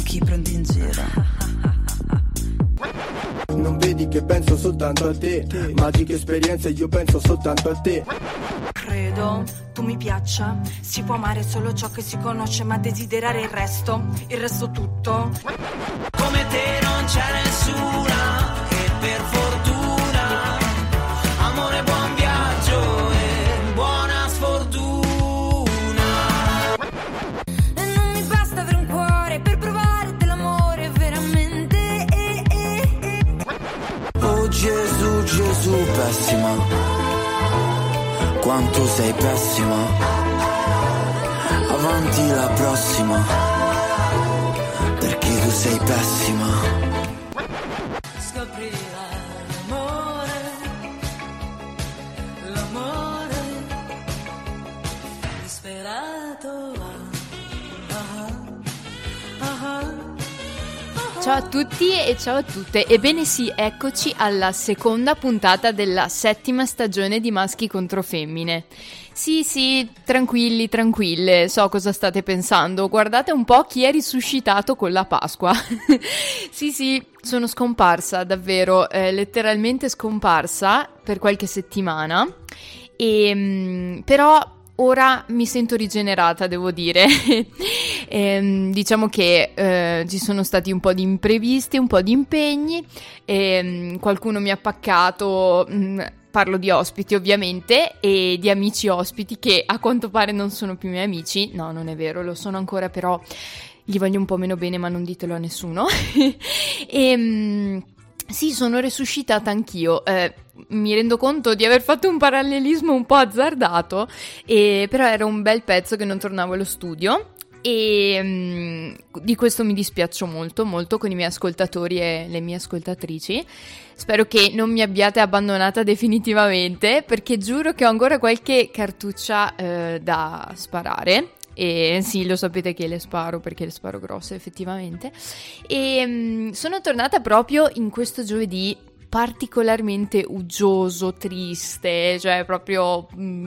ma chi prendi in giro? Non vedi che penso soltanto a te Magiche esperienze, io penso soltanto a te Credo tu mi piaccia. Si può amare solo ciò che si conosce, ma desiderare il resto, il resto tutto. Quanto sei pessima. Avanti la prossima. Perché tu sei pessima. Ciao a tutti e ciao a tutte. Ebbene sì, eccoci alla seconda puntata della settima stagione di Maschi contro Femmine. Sì, sì, tranquilli, tranquille, so cosa state pensando. Guardate un po' chi è risuscitato con la Pasqua. sì, sì, sono scomparsa, davvero, eh, letteralmente scomparsa per qualche settimana. E, mm, però ora mi sento rigenerata, devo dire. Ehm, diciamo che eh, ci sono stati un po' di imprevisti, un po' di impegni, ehm, qualcuno mi ha paccato. mh, Parlo di ospiti ovviamente e di amici ospiti che a quanto pare non sono più miei amici. No, non è vero, lo sono ancora, però gli voglio un po' meno bene, ma non ditelo a nessuno. e, mh, sì, sono resuscitata anch'io. Eh, mi rendo conto di aver fatto un parallelismo un po' azzardato, e- però era un bel pezzo che non tornavo allo studio. E mm, di questo mi dispiaccio molto, molto con i miei ascoltatori e le mie ascoltatrici. Spero che non mi abbiate abbandonata definitivamente, perché giuro che ho ancora qualche cartuccia eh, da sparare. E sì, lo sapete che le sparo perché le sparo grosse effettivamente. E mm, sono tornata proprio in questo giovedì particolarmente uggioso, triste, cioè proprio mm,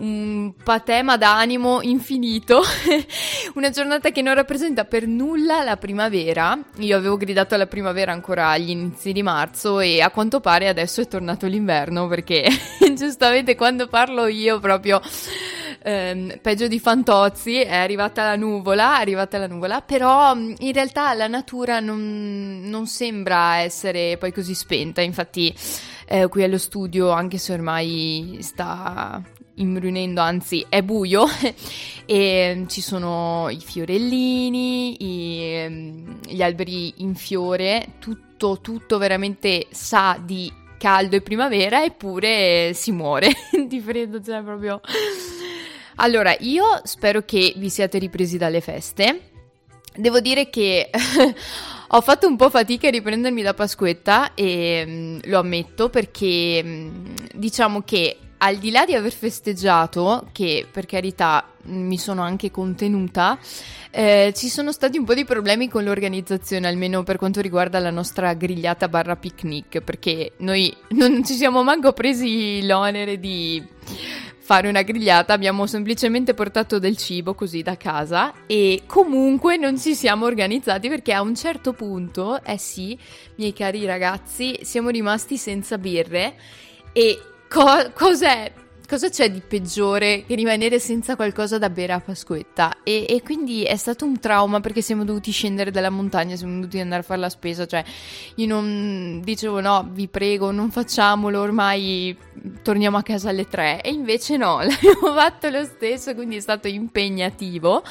un patema d'animo infinito. Una giornata che non rappresenta per nulla la primavera. Io avevo gridato alla primavera ancora agli inizi di marzo e a quanto pare adesso è tornato l'inverno perché giustamente quando parlo io proprio ehm, peggio di Fantozzi, è arrivata la nuvola, è arrivata la nuvola, però mh, in realtà la natura non, non sembra essere poi così spenta, infatti eh, qui allo studio, anche se ormai sta imbrunendo, anzi è buio, e ci sono i fiorellini, i, ehm, gli alberi in fiore, tutto, tutto veramente sa di caldo e primavera, eppure si muore di freddo, cioè proprio... Allora, io spero che vi siate ripresi dalle feste. Devo dire che ho fatto un po' fatica a riprendermi da Pasquetta e mm, lo ammetto perché mm, diciamo che al di là di aver festeggiato, che per carità mm, mi sono anche contenuta, eh, ci sono stati un po' di problemi con l'organizzazione, almeno per quanto riguarda la nostra grigliata barra picnic, perché noi non ci siamo manco presi l'onere di fare una grigliata, abbiamo semplicemente portato del cibo così da casa e comunque non ci siamo organizzati perché a un certo punto, eh sì, miei cari ragazzi, siamo rimasti senza birre e co- cos'è? Cosa c'è di peggiore che rimanere senza qualcosa da bere a Pasquetta? E, e quindi è stato un trauma perché siamo dovuti scendere dalla montagna, siamo dovuti andare a fare la spesa, cioè io non dicevo no, vi prego, non facciamolo, ormai torniamo a casa alle tre e invece no, l'abbiamo fatto lo stesso, quindi è stato impegnativo,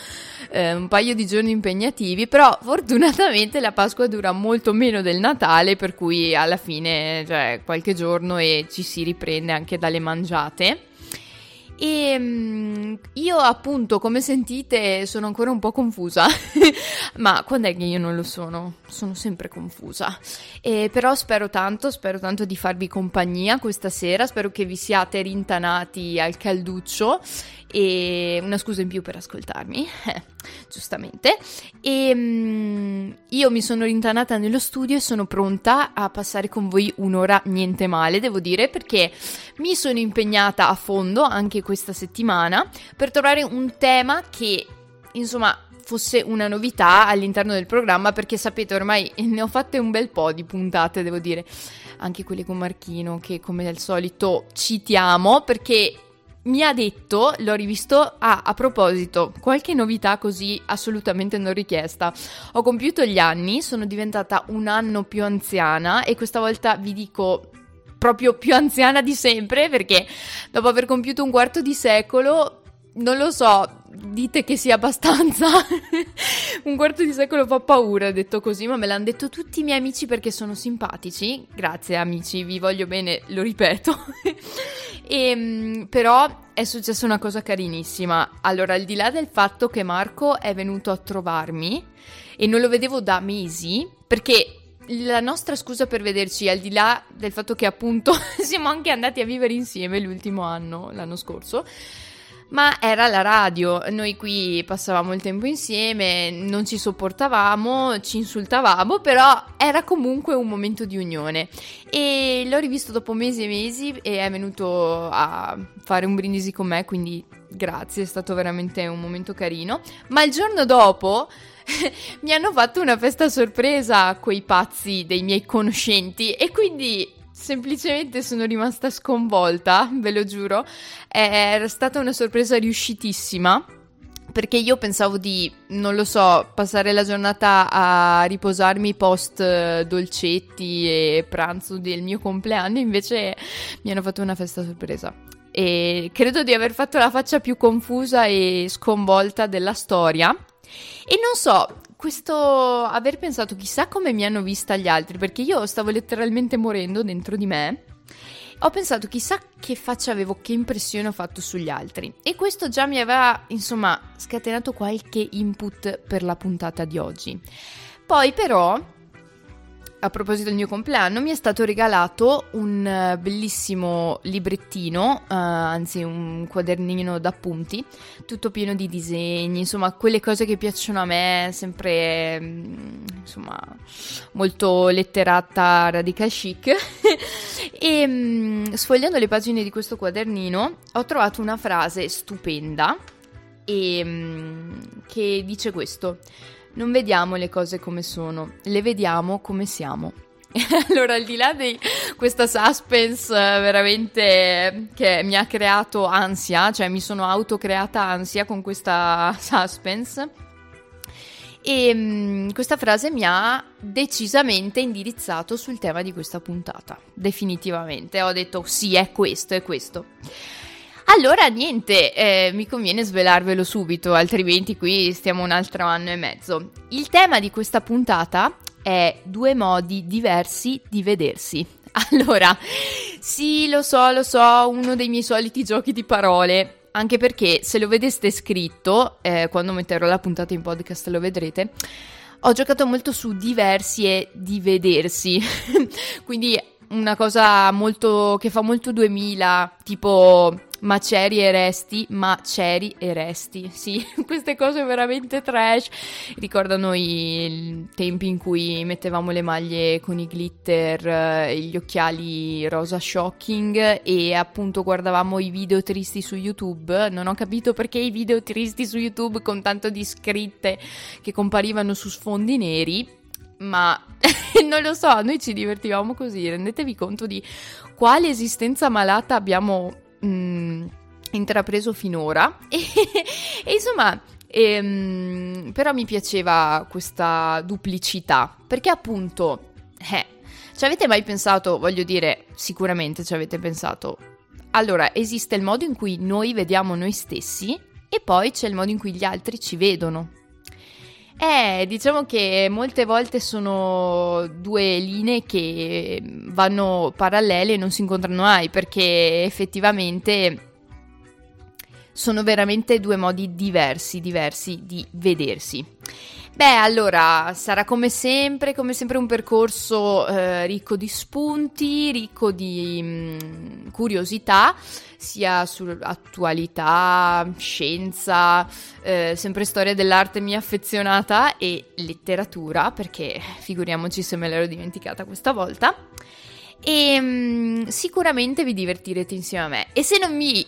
eh, un paio di giorni impegnativi, però fortunatamente la Pasqua dura molto meno del Natale, per cui alla fine, cioè qualche giorno e ci si riprende anche dalle mangiate. E mm, io appunto, come sentite, sono ancora un po' confusa, ma quando è che io non lo sono? Sono sempre confusa. E però spero tanto, spero tanto di farvi compagnia questa sera, spero che vi siate rintanati al calduccio e una scusa in più per ascoltarmi, giustamente. E mm, io mi sono rintanata nello studio e sono pronta a passare con voi un'ora niente male, devo dire, perché mi sono impegnata a fondo anche questa settimana per trovare un tema che, insomma, fosse una novità all'interno del programma perché sapete ormai ne ho fatte un bel po' di puntate devo dire anche quelle con Marchino che come al solito citiamo perché mi ha detto, l'ho rivisto, ah, a proposito, qualche novità così assolutamente non richiesta. Ho compiuto gli anni, sono diventata un anno più anziana e questa volta vi dico proprio più anziana di sempre perché dopo aver compiuto un quarto di secolo, non lo so, dite che sia abbastanza. un quarto di secolo fa paura, detto così, ma me l'hanno detto tutti i miei amici perché sono simpatici. Grazie amici, vi voglio bene, lo ripeto. e, ehm, però è successa una cosa carinissima. Allora, al di là del fatto che Marco è venuto a trovarmi e non lo vedevo da mesi, perché la nostra scusa per vederci, al di là del fatto che appunto siamo anche andati a vivere insieme l'ultimo anno, l'anno scorso, ma era la radio. Noi qui passavamo il tempo insieme, non ci sopportavamo, ci insultavamo, però era comunque un momento di unione. E l'ho rivisto dopo mesi e mesi e è venuto a fare un brindisi con me, quindi grazie, è stato veramente un momento carino. Ma il giorno dopo mi hanno fatto una festa sorpresa quei pazzi dei miei conoscenti e quindi semplicemente sono rimasta sconvolta, ve lo giuro. Era stata una sorpresa riuscitissima. Perché io pensavo di, non lo so, passare la giornata a riposarmi post eh, dolcetti e pranzo del mio compleanno, invece mi hanno fatto una festa sorpresa. E credo di aver fatto la faccia più confusa e sconvolta della storia. E non so, questo aver pensato chissà come mi hanno vista gli altri, perché io stavo letteralmente morendo dentro di me. Ho pensato chissà che faccia avevo, che impressione ho fatto sugli altri. E questo già mi aveva, insomma, scatenato qualche input per la puntata di oggi. Poi però a proposito del mio compleanno, mi è stato regalato un eh, bellissimo librettino, uh, anzi un quadernino d'appunti, tutto pieno di disegni, insomma, quelle cose che piacciono a me, sempre, mm, insomma, molto letterata radical chic. e um, sfogliando le pagine di questo quadernino ho trovato una frase stupenda e, um, che dice questo. Non vediamo le cose come sono, le vediamo come siamo. allora, al di là di questa suspense eh, veramente che mi ha creato ansia, cioè mi sono autocreata ansia con questa suspense. E um, questa frase mi ha decisamente indirizzato sul tema di questa puntata. Definitivamente. Ho detto sì, è questo, è questo. Allora, niente, eh, mi conviene svelarvelo subito, altrimenti qui stiamo un altro anno e mezzo. Il tema di questa puntata è due modi diversi di vedersi. Allora, sì, lo so, lo so, uno dei miei soliti giochi di parole, anche perché se lo vedeste scritto, eh, quando metterò la puntata in podcast lo vedrete, ho giocato molto su diversi e di vedersi, quindi una cosa molto che fa molto 2000, tipo Maceri e resti, maceri e resti. Sì, queste cose veramente trash. Ricordano i tempi in cui mettevamo le maglie con i glitter, eh, gli occhiali rosa shocking e appunto guardavamo i video tristi su YouTube. Non ho capito perché i video tristi su YouTube con tanto di scritte che comparivano su sfondi neri. Ma non lo so, noi ci divertivamo così. Rendetevi conto di quale esistenza malata abbiamo mh, mm, intrapreso finora. E, e insomma ehm, però mi piaceva questa duplicità perché appunto eh, ci avete mai pensato voglio dire sicuramente ci avete pensato. Allora esiste il modo in cui noi vediamo noi stessi e poi c'è il modo in cui gli altri ci vedono eh, diciamo che molte volte sono due linee che vanno parallele e non si incontrano mai perché effettivamente sono veramente due modi diversi, diversi di vedersi. Beh, allora sarà come sempre, come sempre un percorso eh, ricco di spunti, ricco di mh, curiosità, sia sull'attualità, scienza, eh, sempre storia dell'arte mia affezionata e letteratura, perché figuriamoci se me l'ero dimenticata questa volta. E mh, sicuramente vi divertirete insieme a me. E se non mi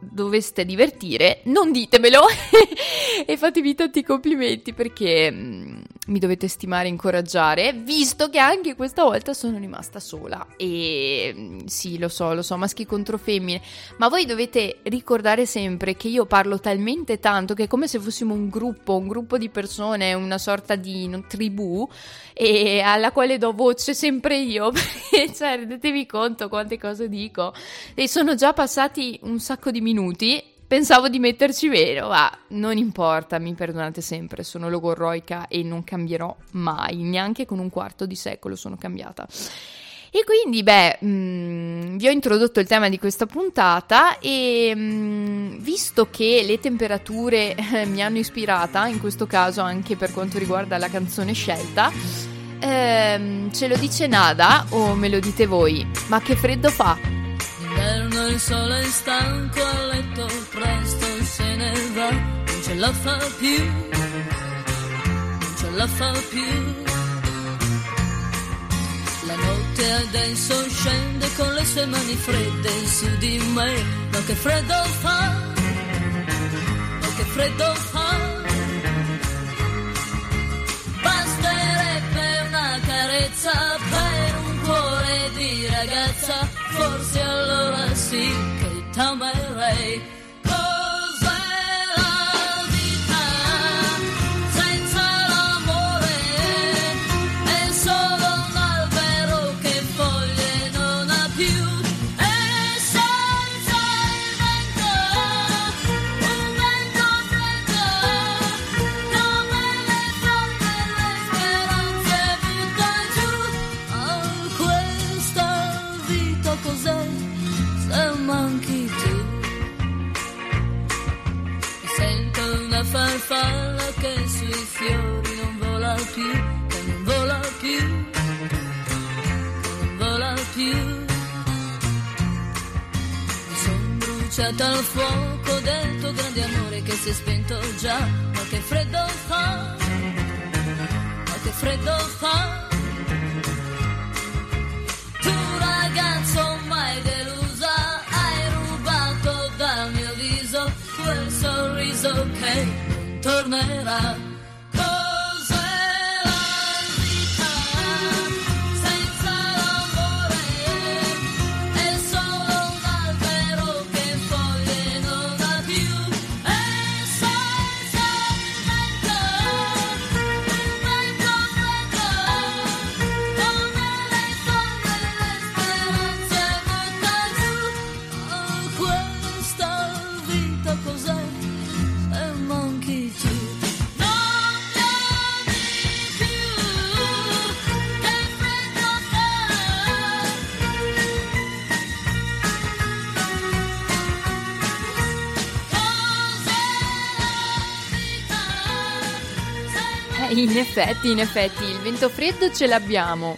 doveste divertire, non ditemelo e fatemi tanti complimenti perché mm, mi dovete stimare e incoraggiare, visto che anche questa volta sono rimasta sola. E mm, sì, lo so, lo so, maschi contro femmine, ma voi dovete ricordare sempre che io parlo talmente tanto che è come se fossimo un gruppo, un gruppo di persone, una sorta di no, tribù alla quale do voce sempre io, cioè, rendetevi conto quante cose dico. E sono già passati un sacco di minuti Pensavo di metterci meno, ma non importa, mi perdonate sempre, sono logorroica e non cambierò mai, neanche con un quarto di secolo sono cambiata. E quindi, beh, mh, mm, vi ho introdotto il tema di questa puntata e mh, mm, visto che le temperature eh, mi hanno ispirata, in questo caso anche per quanto riguarda la canzone scelta, ehm, ce lo dice Nada o me lo dite voi? Ma che freddo fa? Il sole è stanco a letto, presto se ne va, non ce la fa più, non ce la fa più. La notte adesso scende con le sue mani fredde su di me, ma che freddo fa, ma che freddo fa. Basterebbe una carezza per un cuore di ragazza, forse allora sì che t'amerei. Farfalla che sui fiori non vola più, che non vola più, che non vola più. Mi son bruciata al fuoco del tuo grande amore che si è spento già, ma che freddo fa, ma che freddo fa. Non effetti, in effetti, il vento freddo ce l'abbiamo.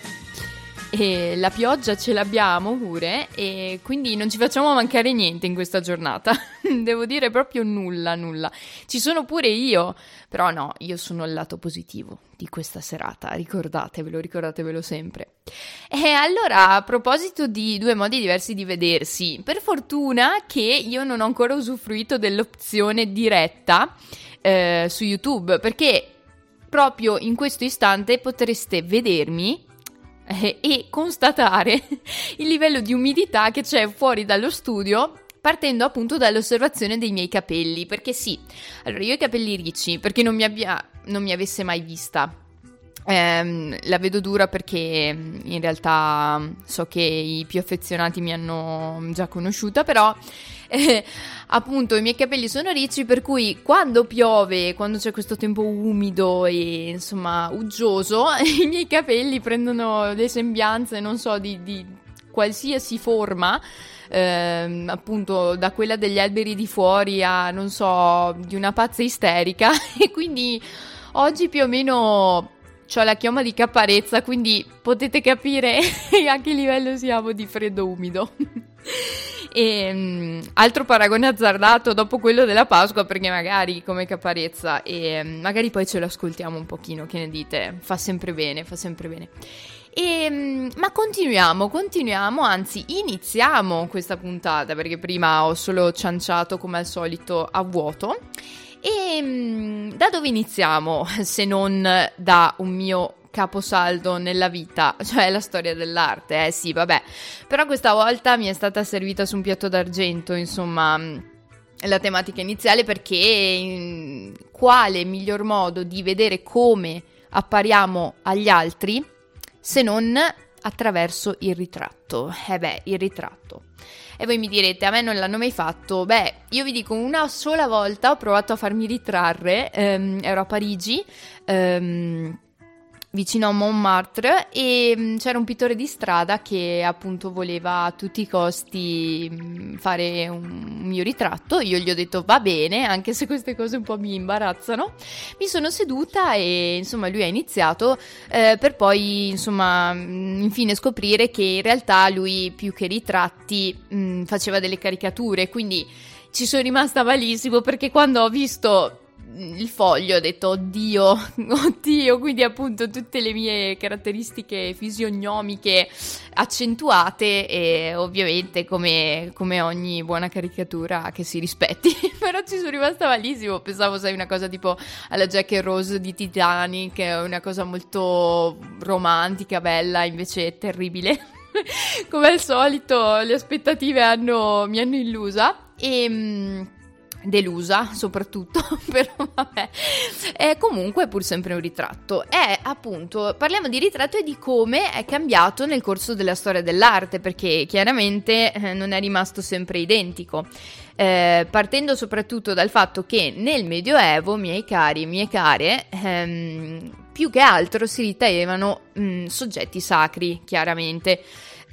E la pioggia ce l'abbiamo pure e quindi non ci facciamo mancare niente in questa giornata. Devo dire proprio nulla, nulla. Ci sono pure io, però no, io sono il lato positivo di questa serata, ricordatevelo, ricordatevelo sempre. E allora, a proposito di due modi diversi di vedersi, per fortuna che io non ho ancora usufruito dell'opzione diretta eh, su YouTube, perché proprio in questo istante potreste vedermi eh, e constatare il livello di umidità che c'è fuori dallo studio partendo appunto dall'osservazione dei miei capelli. Perché sì, allora io ho i capelli ricci perché non mi, abbia, non mi avesse mai vista. Ehm, la vedo dura perché mm, in realtà so che i più affezionati mi hanno già conosciuta, però eh, appunto i miei capelli sono ricci, per cui quando piove, quando c'è questo tempo umido e insomma uggioso, i miei capelli prendono le sembianze, non so, di, di qualsiasi forma. ehm, appunto da quella degli alberi di fuori a non so di una pazza isterica e quindi oggi più o meno ho la chioma di caparezza, quindi potete capire a che livello siamo di freddo umido. E, um, altro paragone azzardato dopo quello della Pasqua, perché magari come caparezza, e um, magari poi ce lo ascoltiamo un pochino, che ne dite? Fa sempre bene, fa sempre bene. E, um, ma continuiamo, continuiamo, anzi iniziamo questa puntata, perché prima ho solo cianciato come al solito a vuoto. E da dove iniziamo se non da un mio caposaldo nella vita, cioè la storia dell'arte, eh sì, vabbè. Però questa volta mi è stata servita su un piatto d'argento, insomma, la tematica iniziale perché in, quale miglior modo di vedere come appariamo agli altri se non attraverso il ritratto. Eh beh, il ritratto. E voi mi direte, a me non l'hanno mai fatto? Beh, io vi dico, una sola volta ho provato a farmi ritrarre, ehm, ero a Parigi, ehm, vicino a Montmartre e mm, c'era un pittore di strada che appunto voleva a tutti i costi mm, fare un mio ritratto. Io gli ho detto va bene, anche se queste cose un po' mi imbarazzano. Mi sono seduta e insomma lui ha iniziato eh, per poi insomma mm, infine scoprire che in realtà lui più che ritratti mh, faceva delle caricature, quindi ci sono rimasta malissimo perché quando ho visto il foglio ho detto oddio, oddio, quindi appunto tutte le mie caratteristiche fisionomiche accentuate e ovviamente come, come ogni buona caricatura che si rispetti, però ci sono rimasta malissimo, pensavo sai una cosa tipo alla Jack e Rose di Titanic, una cosa molto romantica, bella, invece terribile. come al solito le aspettative hanno, mi hanno illusa. E mm, delusa soprattutto, però vabbè, è comunque pur sempre un ritratto. È appunto, parliamo di ritratto e di come è cambiato nel corso della storia dell'arte, perché chiaramente eh, non è rimasto sempre identico. Eh, partendo soprattutto dal fatto che nel Medioevo, miei cari e mie care, ehm, più che altro si ritenevano mh, soggetti sacri, chiaramente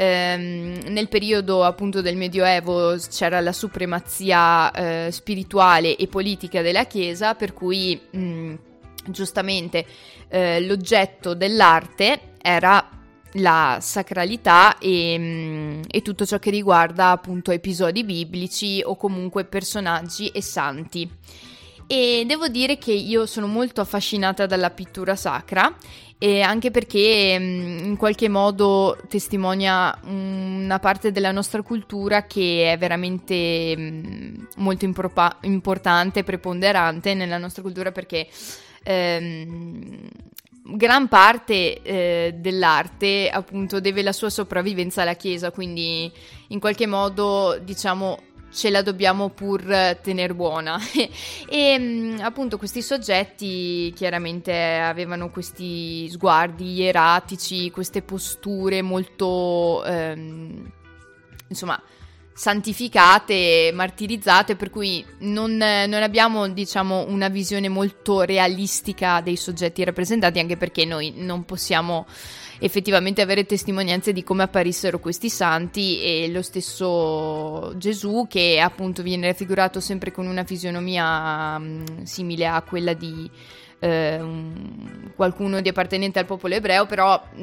ehm, nel periodo appunto del Medioevo c'era la supremazia eh, spirituale e politica della Chiesa, per cui mh, giustamente eh, l'oggetto dell'arte era la sacralità e, mh, e, tutto ciò che riguarda appunto episodi biblici o comunque personaggi e santi. E devo dire che io sono molto affascinata dalla pittura sacra e anche perché mm, in qualche modo testimonia una parte della nostra cultura che è veramente mm, molto impropa- importante preponderante nella nostra cultura perché ehm, gran parte eh, dell'arte appunto deve la sua sopravvivenza alla Chiesa, quindi in qualche modo diciamo ce la dobbiamo pur tenere buona. e mm, appunto questi soggetti chiaramente avevano questi sguardi ieratici, queste posture molto, ehm, insomma, santificate, martirizzate, per cui non, non, abbiamo, diciamo, una visione molto realistica dei soggetti rappresentati, anche perché noi non possiamo effettivamente avere testimonianze di come apparissero questi santi e lo stesso Gesù che appunto viene raffigurato sempre con una fisionomia um, simile a quella di eh, qualcuno di appartenente al popolo ebreo, però mh,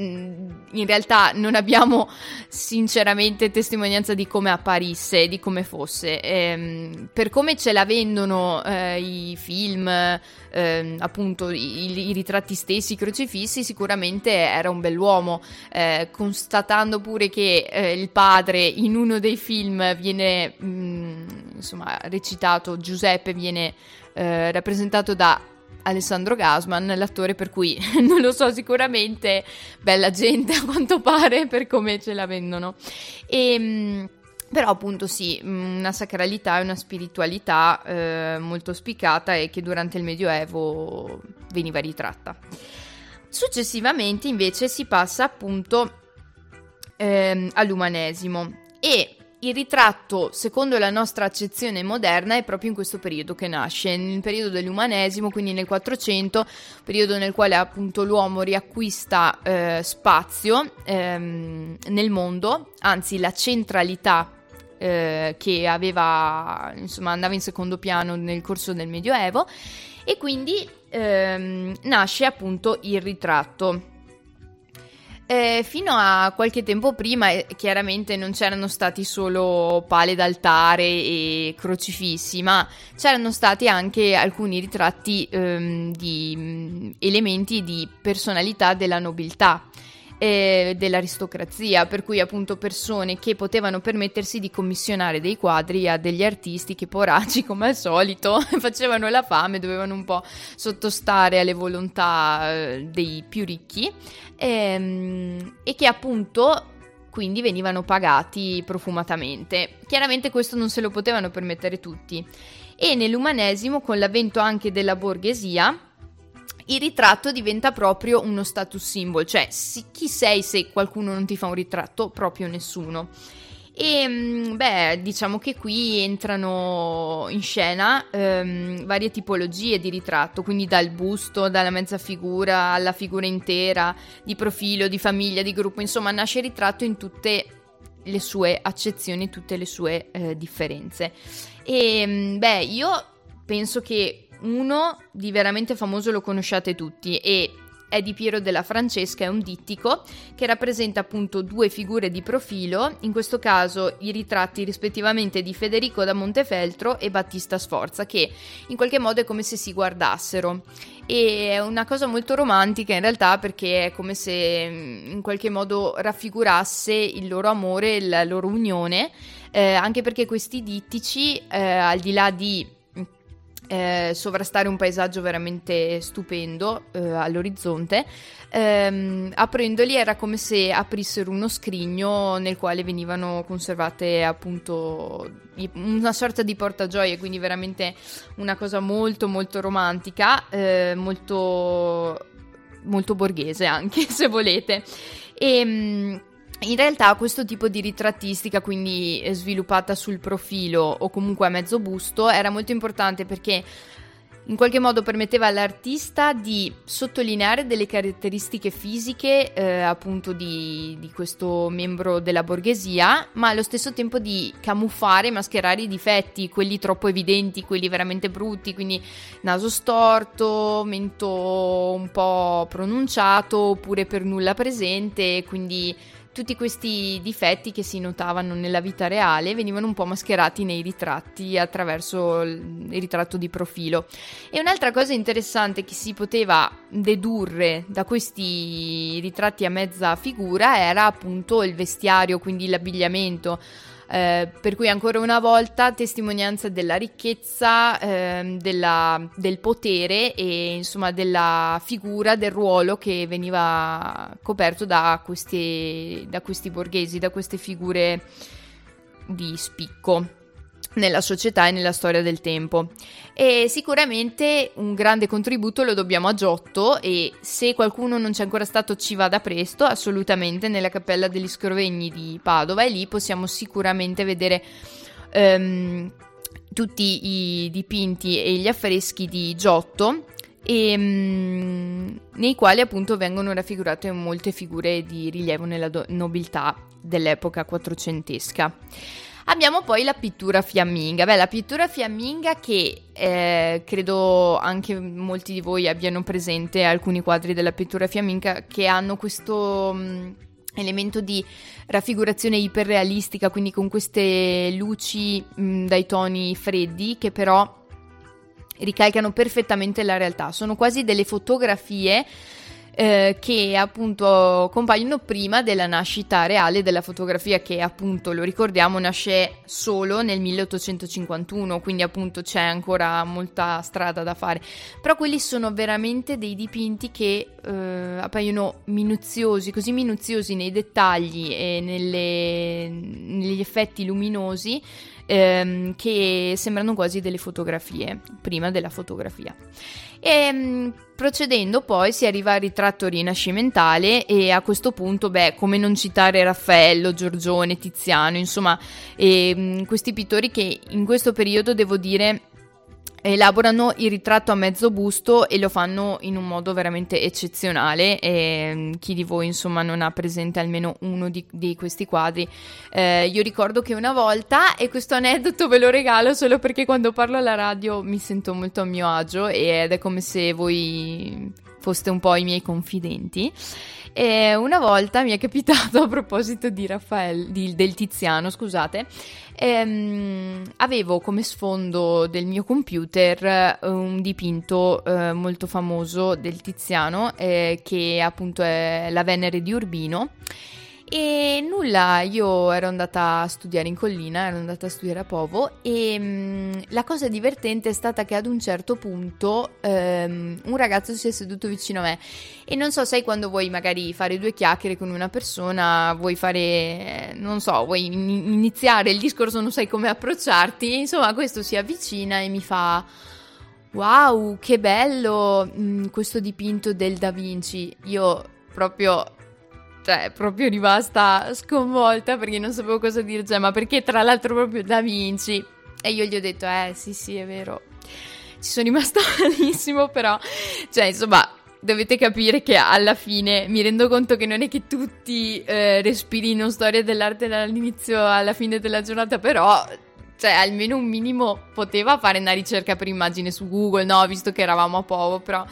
in realtà non abbiamo sinceramente testimonianza di come apparisse, di come fosse. Eh, per come ce la vendono eh, i film, ehm, appunto i, i, ritratti stessi, i crocifissi, sicuramente era un bell'uomo, eh, constatando pure che eh, il padre in uno dei film viene mh, insomma recitato, Giuseppe viene eh, rappresentato da Alessandro Gasman, l'attore per cui non lo so sicuramente, bella gente a quanto pare per come ce la vendono. E, ehm, però appunto sì, una sacralità e una spiritualità eh, molto spiccata e che durante il Medioevo veniva ritratta. Successivamente invece si passa appunto ehm, all'umanesimo e il ritratto, secondo la nostra accezione moderna, è proprio in questo periodo che nasce, nel periodo dell'umanesimo, quindi nel 400, periodo nel quale appunto l'uomo riacquista eh, spazio ehm, nel mondo, anzi la centralità eh, che aveva, insomma, andava in secondo piano nel corso del Medioevo e quindi ehm, nasce appunto il ritratto. Eh, fino a qualche tempo prima, eh, chiaramente non c'erano stati solo pale d'altare e crocifissi, ma c'erano stati anche alcuni ritratti ehm, di mh, mm, elementi di personalità della nobiltà eh, dell'aristocrazia, per cui appunto persone che potevano permettersi di commissionare dei quadri a degli artisti che poracci come al solito facevano la fame, dovevano un po' sottostare alle volontà eh, dei più ricchi ehm, e che appunto quindi venivano pagati profumatamente. Chiaramente questo non se lo potevano permettere tutti. E nell'umanesimo, con l'avvento anche della borghesia, il ritratto diventa proprio uno status symbol, cioè chi sei se qualcuno non ti fa un ritratto? Proprio nessuno. E mm, beh, diciamo che qui entrano in scena ehm, varie tipologie di ritratto, quindi dal busto, dalla mezza figura alla figura intera, di profilo, di famiglia, di gruppo, insomma nasce il ritratto in tutte le sue accezioni, tutte le sue eh, differenze. E mm, beh, io penso che uno di veramente famoso lo conosciate tutti e è di Piero della Francesca, è un dittico che rappresenta appunto due figure di profilo, in questo caso i ritratti rispettivamente di Federico da Montefeltro e Battista Sforza, che in qualche modo è come se si guardassero. E è una cosa molto romantica in realtà perché è come se mm, in qualche modo raffigurasse il loro amore, la loro unione, eh, anche perché questi dittici, eh, al di là di eh, sovrastare un paesaggio veramente stupendo eh, all'orizzonte. Ehm, aprendoli era come se aprissero uno scrigno nel quale venivano conservate appunto una sorta di portagioie, quindi veramente una cosa molto molto romantica, eh, molto, molto borghese anche se volete. E, ehm, in realtà questo tipo di ritrattistica, quindi sviluppata sul profilo o comunque a mezzo busto, era molto importante perché in qualche modo permetteva all'artista di sottolineare delle caratteristiche fisiche eh, appunto di, di, questo membro della borghesia, ma allo stesso tempo di camuffare, mascherare i difetti, quelli troppo evidenti, quelli veramente brutti, quindi naso storto, mento un po' pronunciato oppure per nulla presente, quindi tutti questi difetti che si notavano nella vita reale venivano un po' mascherati nei ritratti attraverso il ritratto di profilo. E un'altra cosa interessante che si poteva dedurre da questi ritratti a mezza figura era appunto il vestiario, quindi l'abbigliamento. Eh, per cui ancora una volta testimonianza della ricchezza, eh, della, del potere e insomma della figura, del ruolo che veniva coperto da questi, da questi borghesi, da queste figure di spicco nella società e nella storia del tempo. E sicuramente un grande contributo lo dobbiamo a Giotto e se qualcuno non c'è ancora stato ci vada presto, assolutamente nella Cappella degli Scrovegni di Padova e lì possiamo sicuramente vedere um, tutti i dipinti e gli affreschi di Giotto e, um, nei quali appunto vengono raffigurate molte figure di rilievo nella do- nobiltà dell'epoca quattrocentesca. Abbiamo poi la pittura fiamminga. Beh, la pittura fiamminga che eh, credo anche molti di voi abbiano presente alcuni quadri della pittura fiamminga che hanno questo mh, mm, elemento di raffigurazione iperrealistica, quindi con queste luci mh, mm, dai toni freddi che però ricalcano perfettamente la realtà. Sono quasi delle fotografie eh, che appunto compaiono prima della nascita reale della fotografia che appunto lo ricordiamo nasce solo nel 1851 quindi appunto c'è ancora molta strada da fare. Però quelli sono veramente dei dipinti che eh, appaiono minuziosi così minuziosi nei dettagli e nelle, negli effetti luminosi ehm, che sembrano quasi delle fotografie prima della fotografia e ehm, procedendo poi si arriva al ritratto rinascimentale e a questo punto, beh, come non citare Raffaello, Giorgione, Tiziano, insomma, e, ehm, questi pittori che in questo periodo devo dire elaborano il ritratto a mezzo busto e lo fanno in un modo veramente eccezionale. E mm, chi di voi insomma non ha presente almeno uno di, di questi quadri? Eh, io ricordo che una volta e questo aneddoto ve lo regalo solo perché quando parlo alla radio mi sento molto a mio agio ed è come se voi foste un po' i miei confidenti. E una volta mi è capitato a proposito di Raffaele, di, del Tiziano, scusate, ehm, avevo come sfondo del mio computer eh, un dipinto eh, molto famoso del Tiziano eh, che appunto è la Venere di Urbino e nulla, io ero andata a studiare in collina, ero andata a studiare a Povo e mh, mm, la cosa divertente è stata che ad un certo punto um, un ragazzo si è seduto vicino a me e non so, sai quando vuoi magari fare due chiacchiere con una persona, vuoi fare, non so, vuoi in- iniziare il discorso, non sai come approcciarti, insomma questo si avvicina e mi fa... Wow, che bello mh, mm, questo dipinto del Da Vinci. Io proprio cioè proprio rimasta sconvolta perché non sapevo cosa dire, cioè, ma perché tra l'altro proprio Da Vinci? E io gli ho detto, eh sì sì è vero, ci sono rimasta malissimo però, cioè insomma dovete capire che alla fine mi rendo conto che non è che tutti eh, respirino storia dell'arte dall'inizio alla fine della giornata, però cioè almeno un minimo poteva fare una ricerca per immagine su Google, no, visto che eravamo a poco, però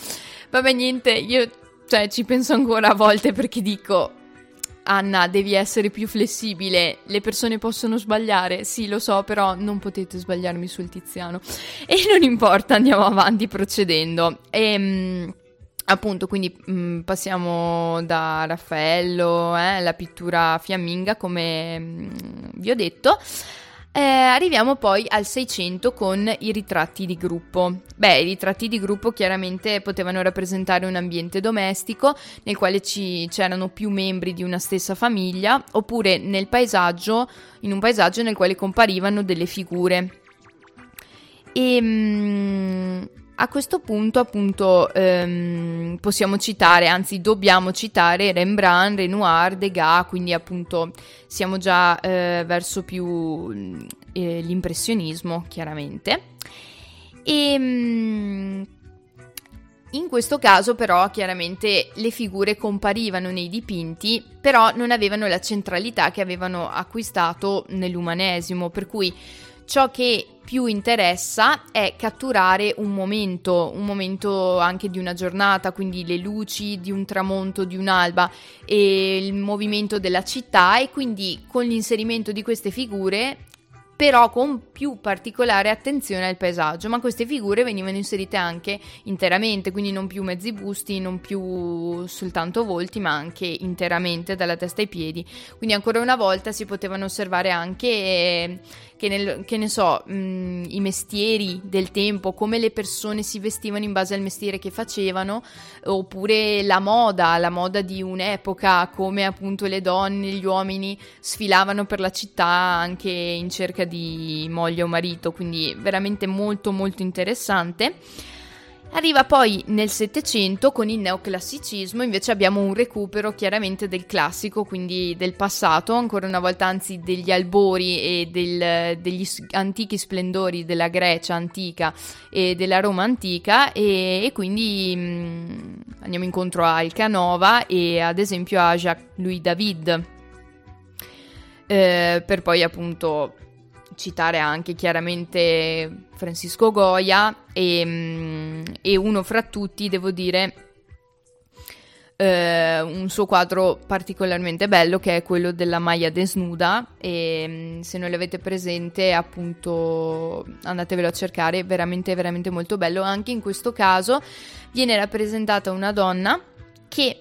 vabbè niente, io cioè ci penso ancora a volte perché dico Anna, devi essere più flessibile, le persone possono sbagliare, sì lo so, però non potete sbagliarmi sul tiziano. E non importa, andiamo avanti procedendo. E, ehm, appunto, quindi mh, mm, passiamo da Raffaello, eh, la pittura fiamminga, come mh, mm, vi ho detto. Eh, arriviamo poi al 600 con i ritratti di gruppo. Beh, i ritratti di gruppo chiaramente potevano rappresentare un ambiente domestico nel quale ci, c'erano più membri di una stessa famiglia, oppure nel paesaggio, in un paesaggio nel quale comparivano delle figure. E, mh, a questo punto, appunto, ehm, possiamo citare, anzi dobbiamo citare Rembrandt, Renoir, Degas, quindi appunto siamo già eh, verso più eh, l'impressionismo, chiaramente. E mm, in questo caso però chiaramente le figure comparivano nei dipinti, però non avevano la centralità che avevano acquistato nell'umanesimo, per cui ciò che più interessa è catturare un momento, un momento anche di una giornata, quindi le luci di un tramonto, di un'alba e il movimento della città e quindi con l'inserimento di queste figure però con più particolare attenzione al paesaggio, ma queste figure venivano inserite anche interamente, quindi non più mezzi busti, non più soltanto volti, ma anche interamente dalla testa ai piedi. Quindi ancora una volta si potevano osservare anche che, nel, che ne so, mh, mm, i mestieri del tempo, come le persone si vestivano in base al mestiere che facevano, oppure la moda, la moda di un'epoca, come appunto le donne, gli uomini sfilavano per la città anche in cerca di moglie o marito, quindi veramente molto molto interessante. Arriva poi nel Settecento con il neoclassicismo, invece abbiamo un recupero chiaramente del classico, quindi del passato, ancora una volta anzi degli albori e del, degli antichi splendori della Grecia antica e della Roma antica e, e quindi mh, mm, andiamo incontro a Il Canova e ad esempio a Jacques-Louis David, eh, per poi appunto citare anche chiaramente Francisco Goya e, mm, e uno fra tutti, devo dire, eh, un suo quadro particolarmente bello che è quello della Maya desnuda e mm, se non l'avete presente appunto andatevelo a cercare, veramente veramente molto bello. Anche in questo caso viene rappresentata una donna che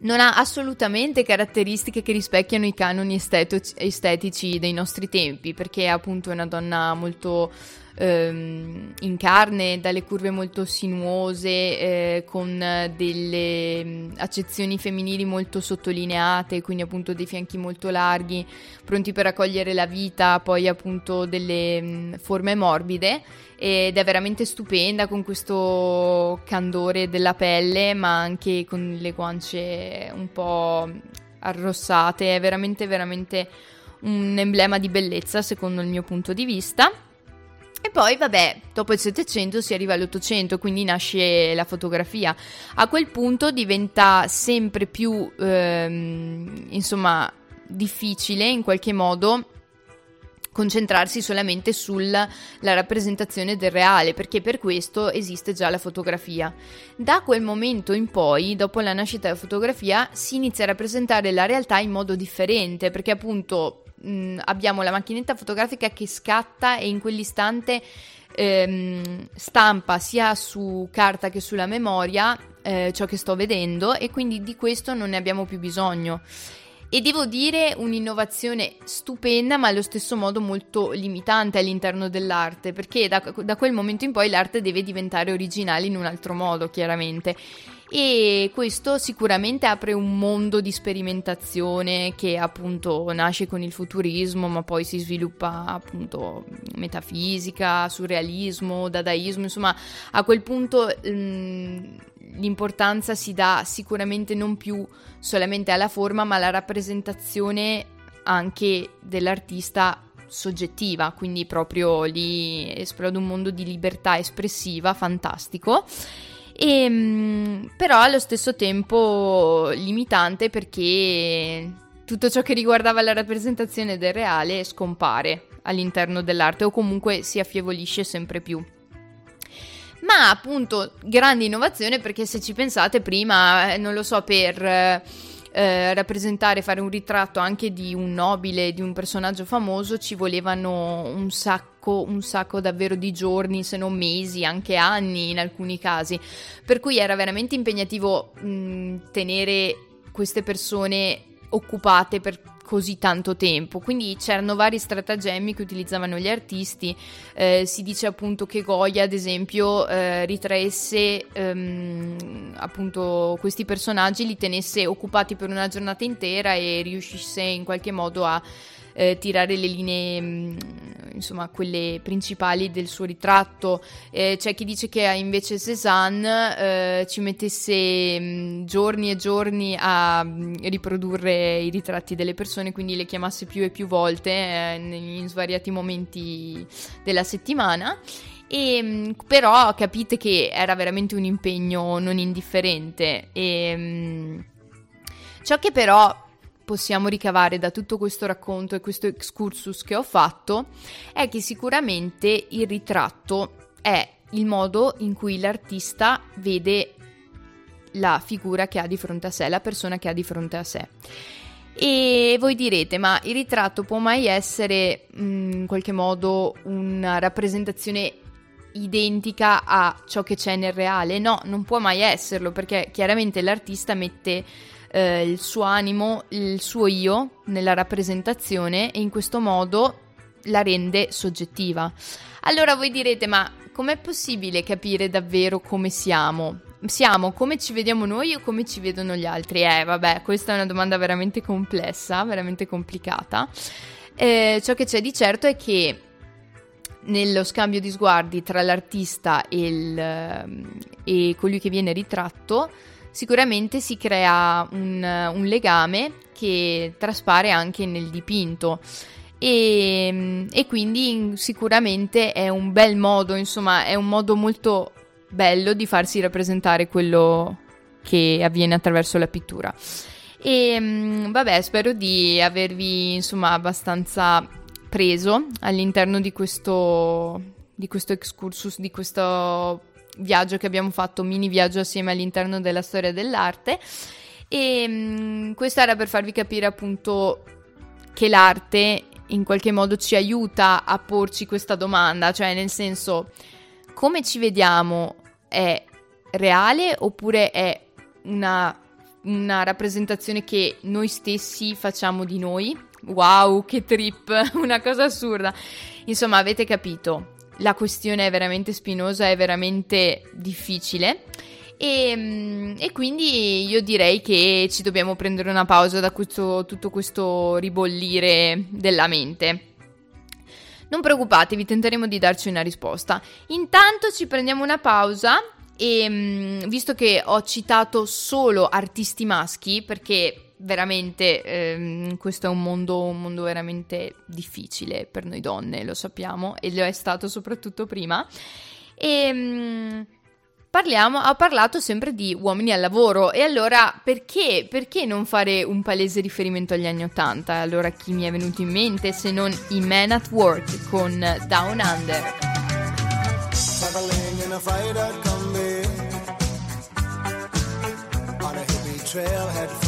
non ha assolutamente caratteristiche che rispecchiano i canoni estetici, dei nostri tempi, perché è appunto una donna molto ehm, in carne, dalle curve molto sinuose, eh, con delle mm, accezioni femminili molto sottolineate, quindi appunto dei fianchi molto larghi, pronti per accogliere la vita, poi appunto delle mh, mm, forme morbide ed è veramente stupenda con questo candore della pelle, ma anche con le guance un po' arrossate, è veramente veramente un emblema di bellezza secondo il mio punto di vista. E poi, vabbè, dopo il 700 si arriva all'Ottocento, quindi nasce la fotografia. A quel punto diventa sempre più, ehm, insomma, difficile in qualche modo concentrarsi solamente sulla rappresentazione del reale, perché per questo esiste già la fotografia. Da quel momento in poi, dopo la nascita della fotografia, si inizia a rappresentare la realtà in modo differente, perché appunto mh, abbiamo la macchinetta fotografica che scatta e in quell'istante ehm, stampa sia su carta che sulla memoria eh, ciò che sto vedendo e quindi di questo non ne abbiamo più bisogno. E devo dire un'innovazione stupenda, ma allo stesso modo molto limitante all'interno dell'arte, perché da, da quel momento in poi l'arte deve diventare originale in un altro modo, chiaramente e questo sicuramente apre un mondo di sperimentazione che appunto nasce con il futurismo ma poi si sviluppa appunto metafisica, surrealismo, dadaismo, insomma a quel punto mh, mm, l'importanza si dà sicuramente non più solamente alla forma ma alla rappresentazione anche dell'artista soggettiva, quindi proprio lì esplode un mondo di libertà espressiva fantastico e, ehm, però allo stesso tempo limitante perché tutto ciò che riguardava la rappresentazione del reale scompare all'interno dell'arte o comunque si affievolisce sempre più. Ma appunto grande innovazione perché se ci pensate prima, eh, non lo so, per eh, rappresentare, fare un ritratto anche di un nobile, di un personaggio famoso, ci volevano un sacco, un sacco davvero di giorni, se non mesi, anche anni in alcuni casi. Per cui era veramente impegnativo mh, tenere queste persone occupate per così tanto tempo. Quindi c'erano vari stratagemmi che utilizzavano gli artisti. Eh, si dice appunto che Goya, ad esempio, eh, ritraesse ehm, appunto questi personaggi, li tenesse occupati per una giornata intera e riuscisse in qualche modo a eh, tirare le linee, mh, mm, insomma, quelle principali del suo ritratto. Eh, c'è chi dice che invece Cézanne eh, ci mettesse mh, mm, giorni e giorni a mh, mm, riprodurre i ritratti delle persone, quindi le chiamasse più e più volte eh, in svariati momenti della settimana. E, però capite che era veramente un impegno non indifferente. E, ciò che però possiamo ricavare da tutto questo racconto e questo excursus che ho fatto è che sicuramente il ritratto è il modo in cui l'artista vede la figura che ha di fronte a sé, la persona che ha di fronte a sé. E voi direte, ma il ritratto può mai essere mm, in qualche modo una rappresentazione identica a ciò che c'è nel reale? No, non può mai esserlo perché chiaramente l'artista mette eh, il suo animo, il suo io nella rappresentazione e in questo modo la rende soggettiva. Allora voi direte, ma com'è possibile capire davvero come siamo? Siamo come ci vediamo noi o come ci vedono gli altri? Eh, vabbè, questa è una domanda veramente complessa, veramente complicata. Eh, ciò che c'è di certo è che nello scambio di sguardi tra l'artista e, il, e colui che viene ritratto, sicuramente si crea un, un legame che traspare anche nel dipinto. E, e, quindi sicuramente è un bel modo, insomma, è un modo molto bello di farsi rappresentare quello che avviene attraverso la pittura. E vabbè, spero di avervi insomma abbastanza preso all'interno di questo, di questo excursus, di questo viaggio che abbiamo fatto, mini viaggio assieme all'interno della storia dell'arte. E mh, mm, questo era per farvi capire appunto che l'arte in qualche modo ci aiuta a porci questa domanda, cioè nel senso come ci vediamo è reale oppure è una, una rappresentazione che noi stessi facciamo di noi? Wow, che trip, una cosa assurda. Insomma, avete capito la questione è veramente spinosa, è veramente difficile. E, mm, e, quindi io direi che ci dobbiamo prendere una pausa da questo, tutto questo ribollire della mente. Non preoccupatevi, tenteremo di darci una risposta. Intanto ci prendiamo una pausa e mm, visto che ho citato solo artisti maschi, perché veramente ehm, questo è un mondo, un mondo veramente difficile per noi donne, lo sappiamo, e lo è stato soprattutto prima. E ehm, parliamo, ha parlato sempre di uomini al lavoro e allora perché, perché non fare un palese riferimento agli anni Ottanta? Allora chi mi è venuto in mente se non i Men at Work con Down Under? Trailhead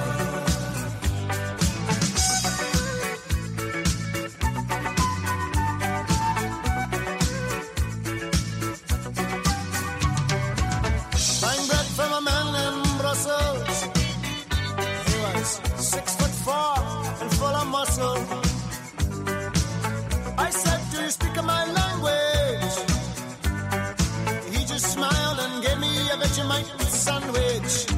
sandwich.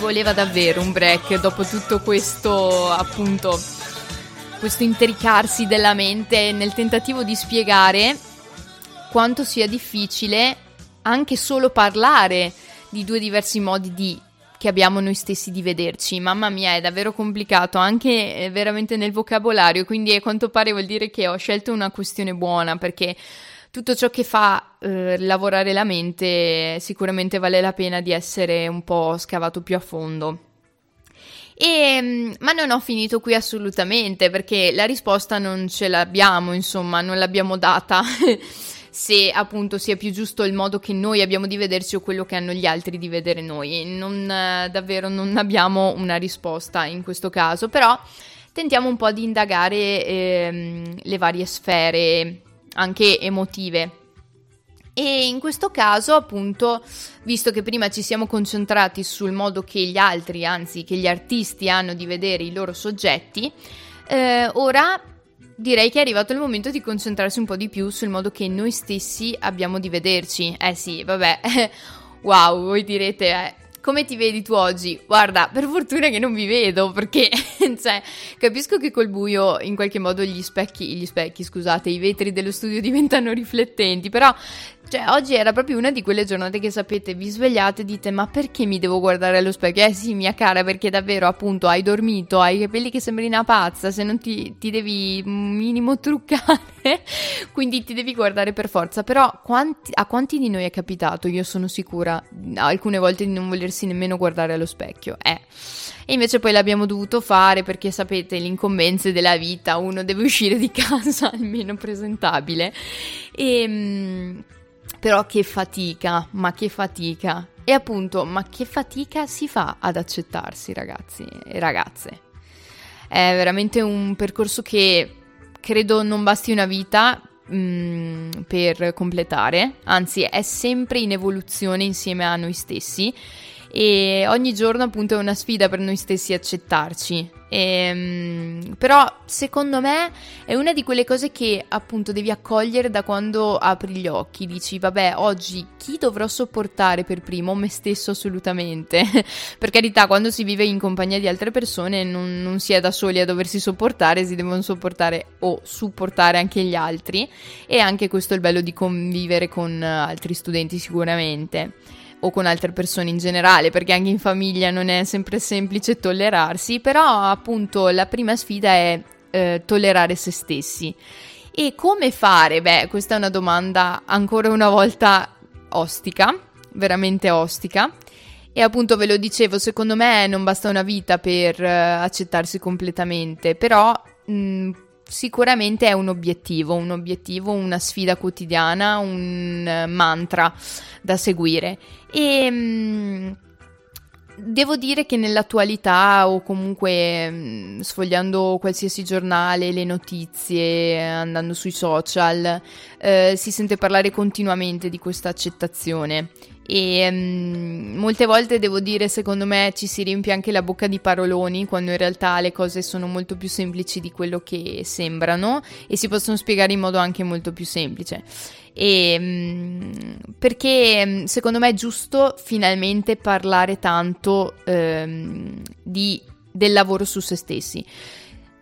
Voleva davvero un break dopo tutto questo, appunto, questo intricarsi della mente nel tentativo di spiegare quanto sia difficile anche solo parlare di due diversi modi di che abbiamo noi stessi di vederci. Mamma mia, è davvero complicato anche eh, veramente nel vocabolario, quindi a quanto pare vuol dire che ho scelto una questione buona perché tutto ciò che fa eh, lavorare la mente sicuramente vale la pena di essere un po' scavato più a fondo. E, mm, ma non ho finito qui assolutamente perché la risposta non ce l'abbiamo, insomma, non l'abbiamo data. se appunto sia più giusto il modo che noi abbiamo di vederci o quello che hanno gli altri di vedere noi. Non, eh, davvero non abbiamo una risposta in questo caso, però tentiamo un po' di indagare eh, le varie sfere anche emotive. E in questo caso, appunto, visto che prima ci siamo concentrati sul modo che gli altri, anzi che gli artisti hanno di vedere i loro soggetti, eh, ora direi che è arrivato il momento di concentrarsi un po' di più sul modo che noi stessi abbiamo di vederci. Eh sì, vabbè, wow, voi direte, eh, come ti vedi tu oggi? Guarda, per fortuna che non mi vedo, perché cioè, capisco che col buio in qualche modo gli specchi, gli specchi, scusate, i vetri dello studio diventano riflettenti, però cioè, oggi era proprio una di quelle giornate che sapete, vi svegliate e dite ma perché mi devo guardare allo specchio? Eh sì, mia cara, perché davvero appunto hai dormito, hai i capelli che sembri una pazza, se non ti, ti devi un minimo truccare, quindi ti devi guardare per forza. Però quanti, a quanti di noi è capitato? Io sono sicura alcune volte di non volersi nemmeno guardare allo specchio. Eh. E invece poi l'abbiamo dovuto fare perché sapete, l'incombenze della vita, uno deve uscire di casa almeno presentabile. E, ehm, però che fatica, ma che fatica. E appunto, ma che fatica si fa ad accettarsi, ragazzi e ragazze? È veramente un percorso che credo non basti una vita mh, mm, per completare, anzi è sempre in evoluzione insieme a noi stessi e ogni giorno appunto è una sfida per noi stessi accettarci. E, ehm, però secondo me è una di quelle cose che appunto devi accogliere da quando apri gli occhi, dici vabbè oggi chi dovrò sopportare per primo? Me stesso assolutamente, per carità quando si vive in compagnia di altre persone non, non si è da soli a doversi sopportare, si devono sopportare o supportare anche gli altri e anche questo è il bello di convivere con altri studenti sicuramente o con altre persone in generale, perché anche in famiglia non è sempre semplice tollerarsi, però appunto la prima sfida è eh, tollerare se stessi. E come fare? Beh, questa è una domanda ancora una volta ostica, veramente ostica. E appunto ve lo dicevo, secondo me non basta una vita per uh, accettarsi completamente, però mh, sicuramente è un obiettivo, un obiettivo, una sfida quotidiana, un uh, mantra da seguire. E mh, devo dire che nell'attualità o comunque mh, sfogliando qualsiasi giornale, le notizie, andando sui social, eh, si sente parlare continuamente di questa accettazione e um, molte volte devo dire secondo me ci si riempie anche la bocca di paroloni quando in realtà le cose sono molto più semplici di quello che sembrano e si possono spiegare in modo anche molto più semplice. E, um, perché secondo me è giusto finalmente parlare tanto um, di, del lavoro su se stessi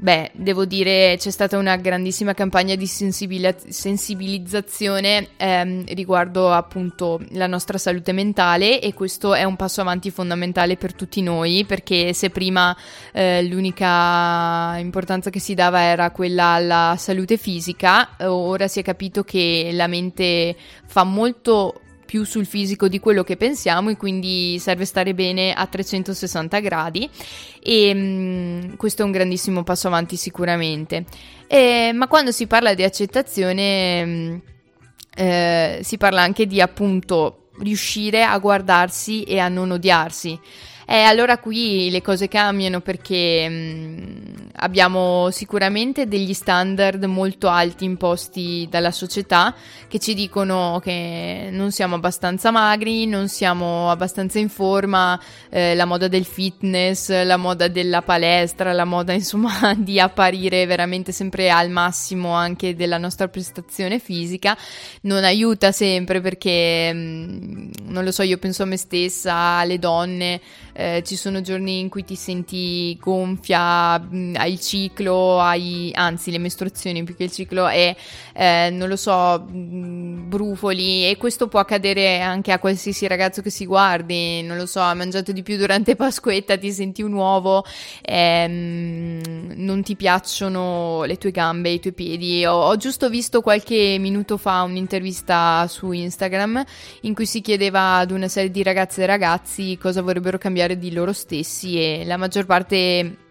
Beh, devo dire c'è stata una grandissima campagna di sensibilizzazione ehm, riguardo appunto la nostra salute mentale e questo è un passo avanti fondamentale per tutti noi perché se prima eh, l'unica importanza che si dava era quella alla salute fisica, ora si è capito che la mente fa molto più sul fisico di quello che pensiamo e quindi serve stare bene a 360 gradi e mh, mm, questo è un grandissimo passo avanti sicuramente. E, ma quando si parla di accettazione mh, mm, eh, si parla anche di appunto riuscire a guardarsi e a non odiarsi. E allora qui le cose cambiano perché mh, mm, abbiamo sicuramente degli standard molto alti imposti dalla società che ci dicono che non siamo abbastanza magri, non siamo abbastanza in forma, eh, la moda del fitness, la moda della palestra, la moda insomma di apparire veramente sempre al massimo anche della nostra prestazione fisica. Non aiuta sempre perché mh, non lo so, io penso a me stessa, alle donne eh, ci sono giorni in cui ti senti gonfia, mm, hai il ciclo, hai, anzi le mestruazioni più che il ciclo è, eh, non lo so, mm, brufoli e questo può accadere anche a qualsiasi ragazzo che si guardi, non lo so, hai mangiato di più durante Pasquetta, ti senti un uovo, ehm, non ti piacciono le tue gambe, i tuoi piedi. Ho, ho giusto visto qualche minuto fa un'intervista su Instagram in cui si chiedeva ad una serie di ragazze e ragazzi cosa vorrebbero cambiare di loro stessi e la maggior parte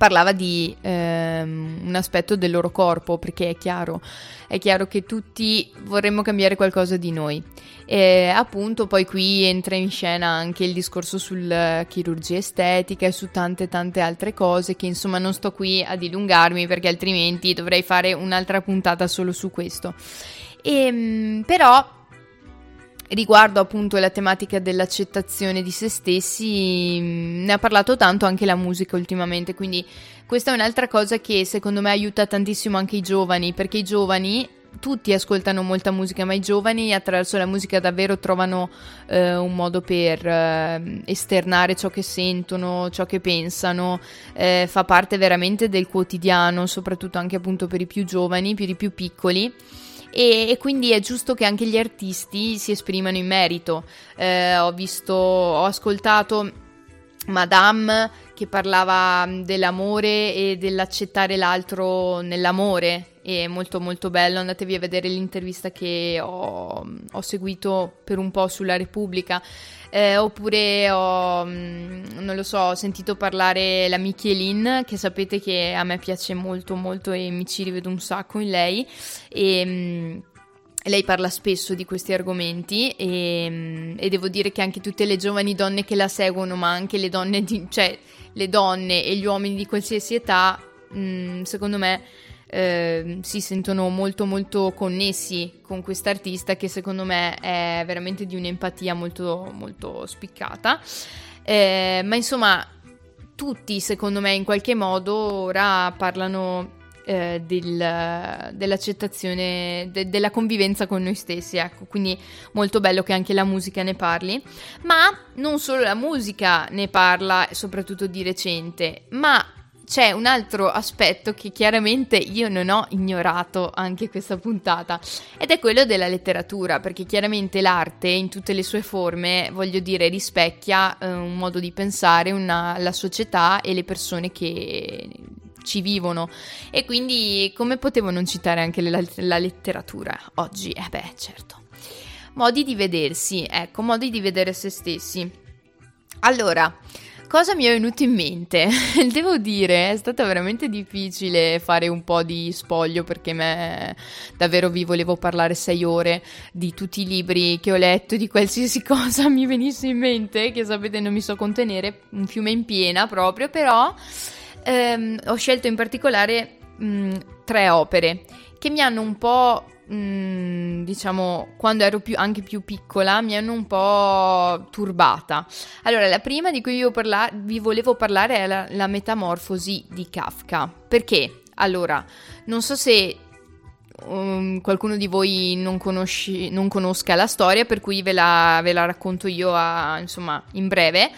parlava di ehm, un aspetto del loro corpo, perché è chiaro, è chiaro che tutti vorremmo cambiare qualcosa di noi. E appunto poi qui entra in scena anche il discorso sulla chirurgia estetica e su tante tante altre cose che insomma non sto qui a dilungarmi perché altrimenti dovrei fare un'altra puntata solo su questo. E, ehm, però riguardo appunto la tematica dell'accettazione di se stessi, mm, ne ha parlato tanto anche la musica ultimamente, quindi questa è un'altra cosa che secondo me aiuta tantissimo anche i giovani, perché i giovani tutti ascoltano molta musica, ma i giovani attraverso la musica davvero trovano eh, un modo per eh, esternare ciò che sentono, ciò che pensano, eh, fa parte veramente del quotidiano, soprattutto anche appunto per i più giovani, per i più piccoli e, e, quindi è giusto che anche gli artisti si esprimano in merito. Eh, ho visto, ho ascoltato Madame che parlava dell'amore e dell'accettare l'altro nell'amore è molto molto bello, andatevi a vedere l'intervista che ho, ho seguito per un po' sulla Repubblica. Eh, oppure ho, mm, non lo so, ho sentito parlare la Michelin, che sapete che a me piace molto molto e mi ci rivedo un sacco in lei. E, mm, lei parla spesso di questi argomenti e, mm, e, devo dire che anche tutte le giovani donne che la seguono, ma anche le donne, di, cioè le donne e gli uomini di qualsiasi età, mh, secondo me eh, si sentono molto molto connessi con quest'artista che secondo me è veramente di un'empatia molto molto spiccata. Eh, ma insomma, tutti secondo me in qualche modo ora parlano eh, del, dell'accettazione, de, della convivenza con noi stessi, ecco, quindi molto bello che anche la musica ne parli, ma non solo la musica ne parla, soprattutto di recente, ma c'è un altro aspetto che chiaramente io non ho ignorato anche questa puntata ed è quello della letteratura, perché chiaramente l'arte in tutte le sue forme, voglio dire, rispecchia eh, un modo di pensare, una, la società e le persone che ci vivono e quindi come potevo non citare anche la, la letteratura oggi? Eh beh, certo. Modi di vedersi, ecco, modi di vedere se stessi. Allora, Cosa mi è venuto in mente? Devo dire, è stato veramente difficile fare un po' di spoglio perché me davvero vi volevo parlare sei ore di tutti i libri che ho letto, di qualsiasi cosa mi venisse in mente, che sapete non mi so contenere, un fiume in piena proprio, però ehm, ho scelto in particolare mh, tre opere che mi hanno un po' Mm, diciamo, quando ero più, anche più piccola, mi hanno un po' turbata. Allora, la prima di cui parla- vi volevo parlare è la, la metamorfosi di Kafka. Perché? Allora, non so se um, qualcuno di voi non, conosci, non, conosca la storia, per cui ve la, ve la racconto io a, insomma, in breve.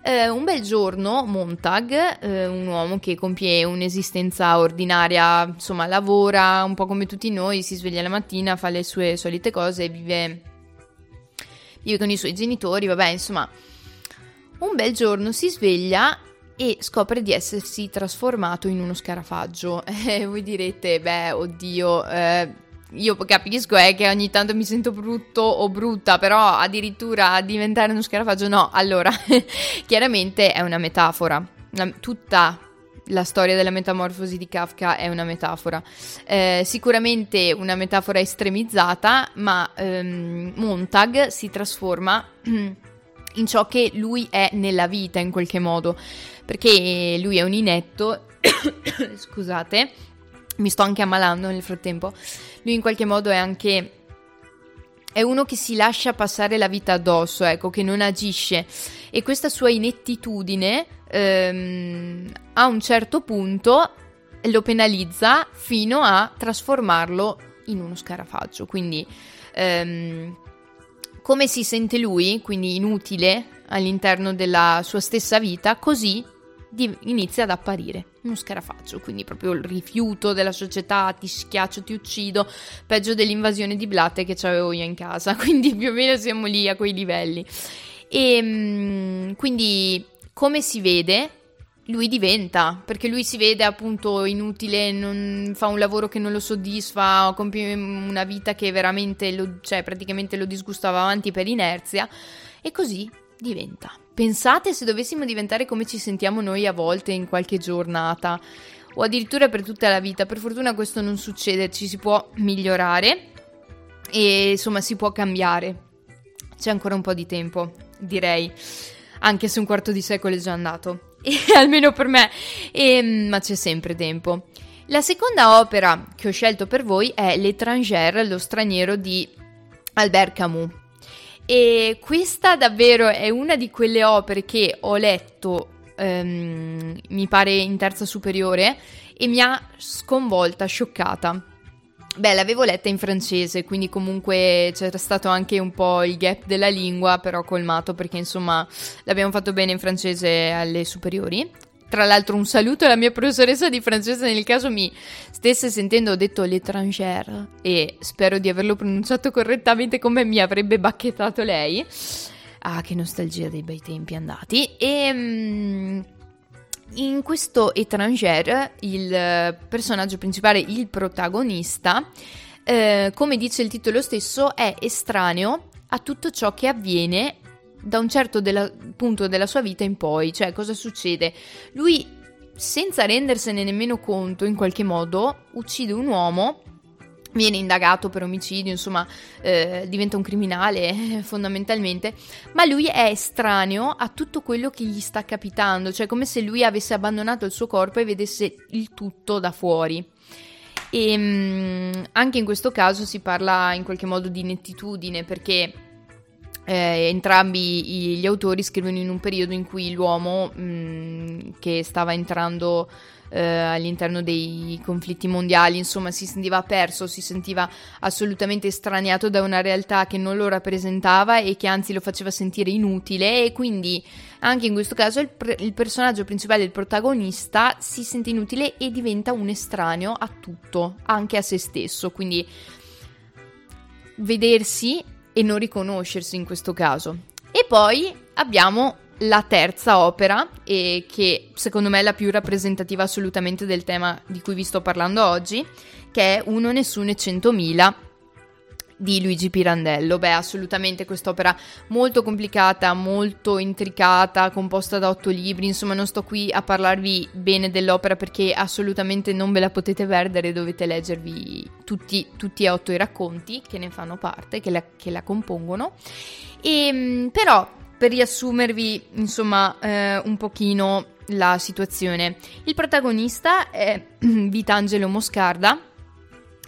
Eh, un bel giorno Montag, eh, un uomo che compie un'esistenza ordinaria, insomma lavora un po' come tutti noi, si sveglia la mattina, fa le sue solite cose vive, vive con i suoi genitori, vabbè insomma un bel giorno si sveglia e scopre di essersi trasformato in uno scarafaggio. Eh, voi direte, beh, oddio, eh, io capisco è che ogni tanto mi sento brutto o brutta, però addirittura diventare uno scarafaggio no. Allora, chiaramente è una metafora. Tutta la storia della metamorfosi di Kafka è una metafora. Eh, sicuramente una metafora estremizzata, ma ehm, Montag si trasforma in ciò che lui è nella vita in qualche modo, perché lui è un inetto, scusate, mi sto anche ammalando nel frattempo, lui in qualche modo è anche è uno che si lascia passare la vita addosso, ecco, che non agisce e questa sua inettitudine ehm, a un certo punto lo penalizza fino a trasformarlo in uno scarafaggio. Quindi ehm, come si sente lui, quindi inutile all'interno della sua stessa vita, così inizia ad apparire uno scarafaggio, quindi proprio il rifiuto della società, ti schiaccio, ti uccido, peggio dell'invasione di blatte che avevo io in casa, quindi più o meno siamo lì a quei livelli. E ehm, quindi come si vede, lui diventa, perché lui si vede appunto inutile, non, fa un lavoro che non lo soddisfa, compie una vita che veramente lo, cioè praticamente lo disgustava avanti per inerzia e così diventa. Pensate se dovessimo diventare come ci sentiamo noi a volte in qualche giornata o addirittura per tutta la vita. Per fortuna questo non succede, ci si può migliorare e insomma si può cambiare. C'è ancora un po' di tempo, direi, anche se un quarto di secolo è già andato, e, almeno per me, e, ma c'è sempre tempo. La seconda opera che ho scelto per voi è L'étranger, lo straniero di Albert Camus. E questa davvero è una di quelle opere che ho letto, um, mi pare in terza superiore, e mi ha sconvolta, scioccata. Beh, l'avevo letta in francese, quindi comunque c'era stato anche un po' il gap della lingua, però colmato perché insomma l'abbiamo fatto bene in francese alle superiori. Tra l'altro un saluto alla mia professoressa di francese nel caso mi stesse sentendo ho detto l'étrangère e spero di averlo pronunciato correttamente come mi avrebbe bacchettato lei. Ah, che nostalgia dei bei tempi andati. E, mm, in questo étranger, il personaggio principale, il protagonista, eh, come dice il titolo stesso, è estraneo a tutto ciò che avviene da un certo della, punto della sua vita in poi. Cioè, cosa succede? Lui, senza rendersene nemmeno conto, in qualche modo, uccide un uomo viene indagato per omicidio, insomma, eh, diventa un criminale fondamentalmente, ma lui è estraneo a tutto quello che gli sta capitando, cioè come se lui avesse abbandonato il suo corpo e vedesse il tutto da fuori. E mh, mm, anche in questo caso si parla in qualche modo di nettitudine perché eh, entrambi gli autori scrivono in un periodo in cui l'uomo mh, mm, che stava entrando eh, all'interno dei conflitti mondiali, insomma si sentiva perso, si sentiva assolutamente estraniato da una realtà che non lo rappresentava e che anzi lo faceva sentire inutile e quindi anche in questo caso il, pre- il personaggio principale, il protagonista, si sente inutile e diventa un estraneo a tutto, anche a se stesso, quindi vedersi e non riconoscersi in questo caso. E poi abbiamo la terza opera, e che secondo me è la più rappresentativa assolutamente del tema di cui vi sto parlando oggi, che è Uno, Nessuno e Centomila di Luigi Pirandello. Beh, assolutamente quest'opera molto complicata, molto intricata, composta da otto libri. Insomma, non sto qui a parlarvi bene dell'opera perché assolutamente non ve la potete perdere, dovete leggervi tutti, tutti e otto i racconti che ne fanno parte, che la, che la compongono. E, ehm, però per riassumervi, insomma, eh, un pochino la situazione. Il protagonista è Vitangelo Moscarda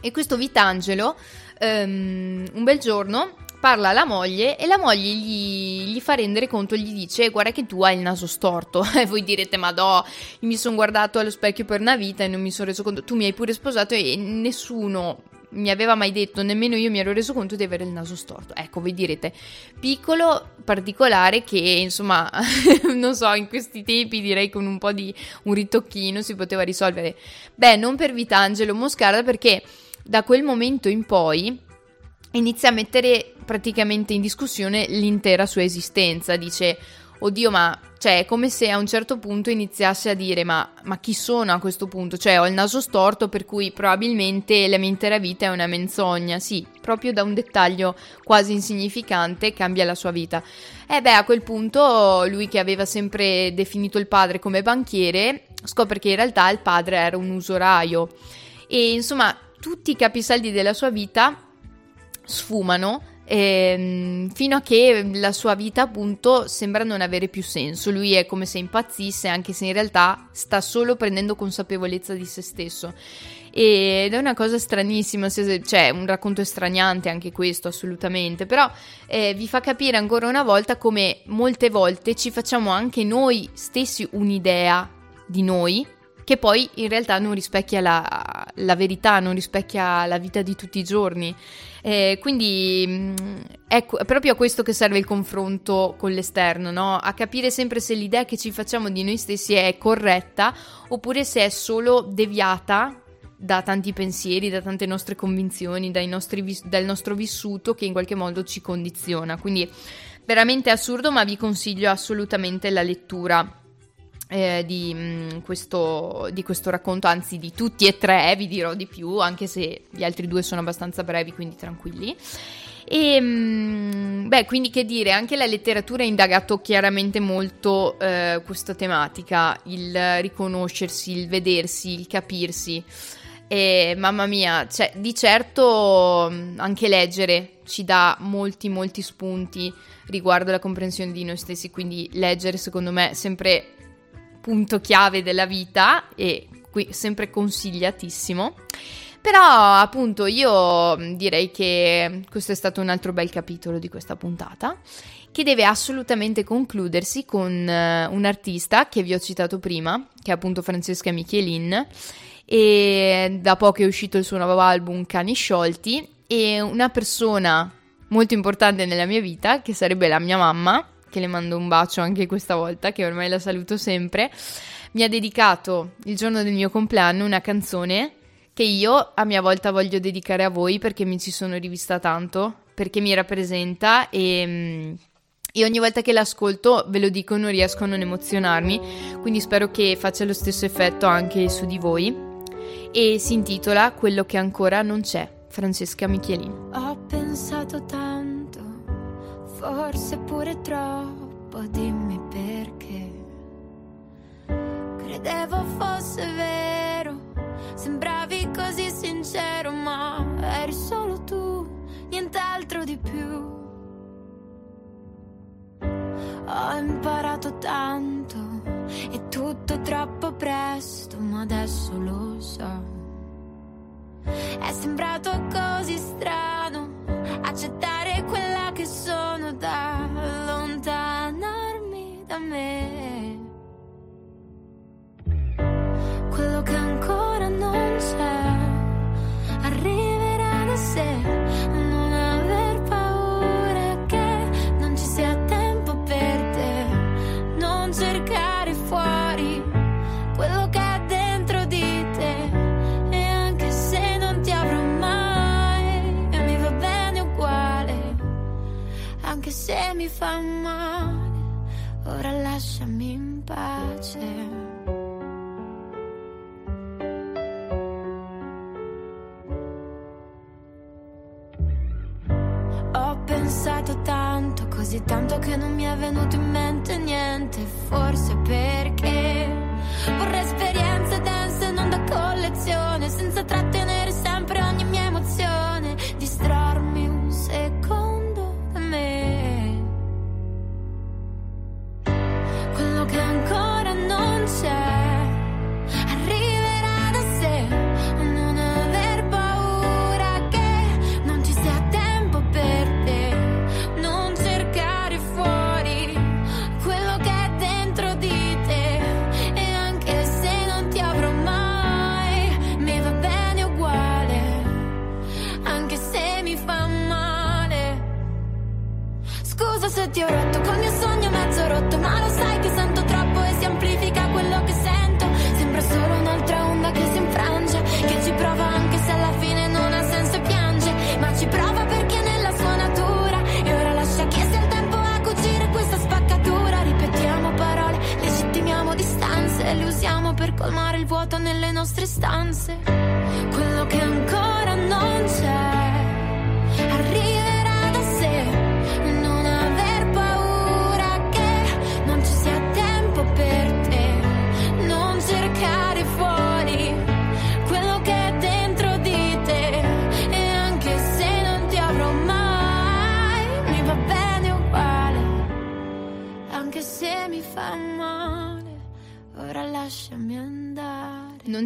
e questo Vitangelo um, un bel giorno parla alla moglie e la moglie gli, gli, fa rendere conto, gli dice guarda che tu hai il naso storto e voi direte ma no, mi sono guardato allo specchio per una vita e non mi sono reso conto, tu mi hai pure sposato e nessuno mi aveva mai detto, nemmeno io mi ero reso conto di avere il naso storto. Ecco, voi direte, piccolo, particolare che insomma, non so, in questi tempi direi con un po' di un ritocchino si poteva risolvere. Beh, non per Vitangelo Moscarda perché da quel momento in poi inizia a mettere praticamente in discussione l'intera sua esistenza. Dice, oddio, ma cioè è come se a un certo punto iniziasse a dire ma, ma, chi sono a questo punto? Cioè ho il naso storto per cui probabilmente la mia intera vita è una menzogna. Sì, proprio da un dettaglio quasi insignificante cambia la sua vita. E beh, a quel punto lui che aveva sempre definito il padre come banchiere scopre che in realtà il padre era un usuraio. E insomma, tutti i capisaldi della sua vita sfumano ehm, fino a che la sua vita appunto sembra non avere più senso. Lui è come se impazzisse, anche se in realtà sta solo prendendo consapevolezza di se stesso. Ed è una cosa stranissima, cioè un racconto estraniante anche questo, assolutamente, però eh, vi fa capire ancora una volta come molte volte ci facciamo anche noi stessi un'idea di noi che poi in realtà non rispecchia la, la verità, non rispecchia la vita di tutti i giorni. Eh, quindi mm, ecco, è proprio a questo che serve il confronto con l'esterno, no? a capire sempre se l'idea che ci facciamo di noi stessi è corretta oppure se è solo deviata da tanti pensieri, da tante nostre convinzioni, vis- dal nostro vissuto che in qualche modo ci condiziona. Quindi veramente assurdo, ma vi consiglio assolutamente la lettura. Eh, di, mh, mm, questo, di, questo, racconto, anzi di tutti e tre, vi dirò di più, anche se gli altri due sono abbastanza brevi, quindi tranquilli. E mh, beh, quindi che dire, anche la letteratura ha indagato chiaramente molto eh, questa tematica, il riconoscersi, il vedersi, il capirsi. E mamma mia, cioè, di certo anche leggere ci dà molti, molti spunti riguardo la comprensione di noi stessi, quindi leggere secondo me è sempre punto chiave della vita e qui sempre consigliatissimo. Però appunto io direi che questo è stato un altro bel capitolo di questa puntata che deve assolutamente concludersi con uh, un artista che vi ho citato prima, che è appunto Francesca Michelin e da poco è uscito il suo nuovo album Cani sciolti e una persona molto importante nella mia vita che sarebbe la mia mamma che le mando un bacio anche questa volta che ormai la saluto sempre mi ha dedicato il giorno del mio compleanno una canzone che io a mia volta voglio dedicare a voi perché mi ci sono rivista tanto perché mi rappresenta e, e ogni volta che l'ascolto, ve lo dico, non riesco a non emozionarmi, quindi spero che faccia lo stesso effetto anche su di voi. E si intitola Quello che ancora non c'è, Francesca Michelin. Ho pensato tanto, forse pure troppo, dimmi perché. Credevo fosse vero, sembravi così sincero, ma eri solo tu, nient'altro di più. Ho imparato tanto, è tutto troppo presto, ma adesso lo so. È sembrato così strano fa male, ora lasciami in pace. Ho pensato tanto, così tanto che non mi è venuto in mente niente, forse perché vorrei esperienze dense non da collezione, senza trattenere ti ho rotto col mio sogno mezzo rotto, ma lo sai che sento troppo e si amplifica quello che sento. Sembra solo un'altra onda che si infrange, che ci prova anche se alla fine non ha senso e piange, ma ci prova perché è nella sua natura. E ora lascia che sia il tempo a cucire questa spaccatura. Ripetiamo parole, legittimiamo distanze le usiamo per colmare il vuoto nelle nostre stanze.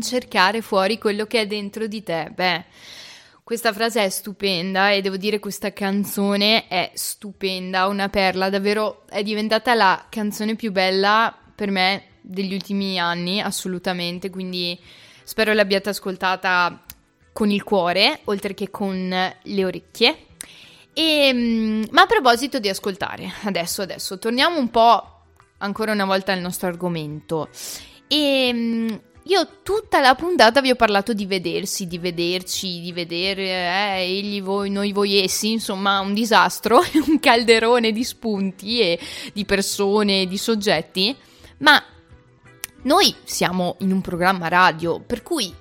Cercare fuori quello che è dentro di te. Beh, questa frase è stupenda e devo dire questa canzone è stupenda, una perla, davvero è diventata la canzone più bella per me degli ultimi anni, assolutamente, quindi spero l'abbiate ascoltata con il cuore, oltre che con le orecchie. E, mm, ma a proposito di ascoltare, adesso, adesso, torniamo un po' ancora una volta al nostro argomento. E mm, io tutta la puntata vi ho parlato di vedersi, di vederci, di vedere eh, egli, voi, noi, voi, essi, insomma un disastro, un calderone di spunti e di persone, di soggetti, ma noi siamo in un programma radio, per cui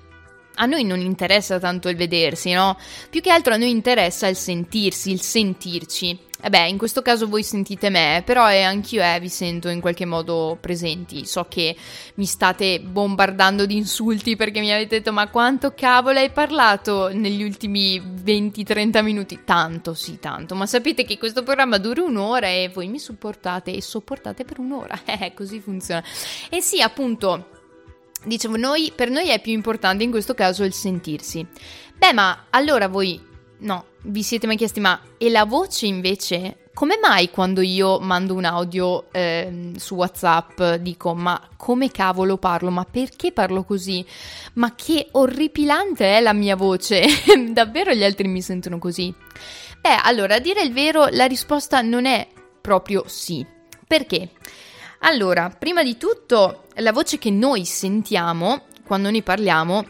a noi non interessa tanto il vedersi, no? Più che altro a noi interessa il sentirsi, il sentirci. E beh, in questo caso voi sentite me, però eh, anch'io eh, vi sento in qualche modo presenti. So che mi state bombardando di insulti perché mi avete detto ma quanto cavolo hai parlato negli ultimi 20-30 minuti? Tanto, sì, tanto. Ma sapete che questo programma dura un'ora e voi mi supportate e sopportate per un'ora. Eh, così funziona. E sì, appunto... Dicevo, noi, per noi è più importante in questo caso il sentirsi. Beh, ma allora voi, no, vi siete mai chiesti, ma e la voce invece? Come mai quando io mando un audio eh, su WhatsApp dico, ma come cavolo parlo? Ma perché parlo così? Ma che orripilante è la mia voce? Davvero gli altri mi sentono così? Beh, allora, a dire il vero, la risposta non è proprio sì. Perché? Allora, prima di tutto, la voce che noi sentiamo quando ne parliamo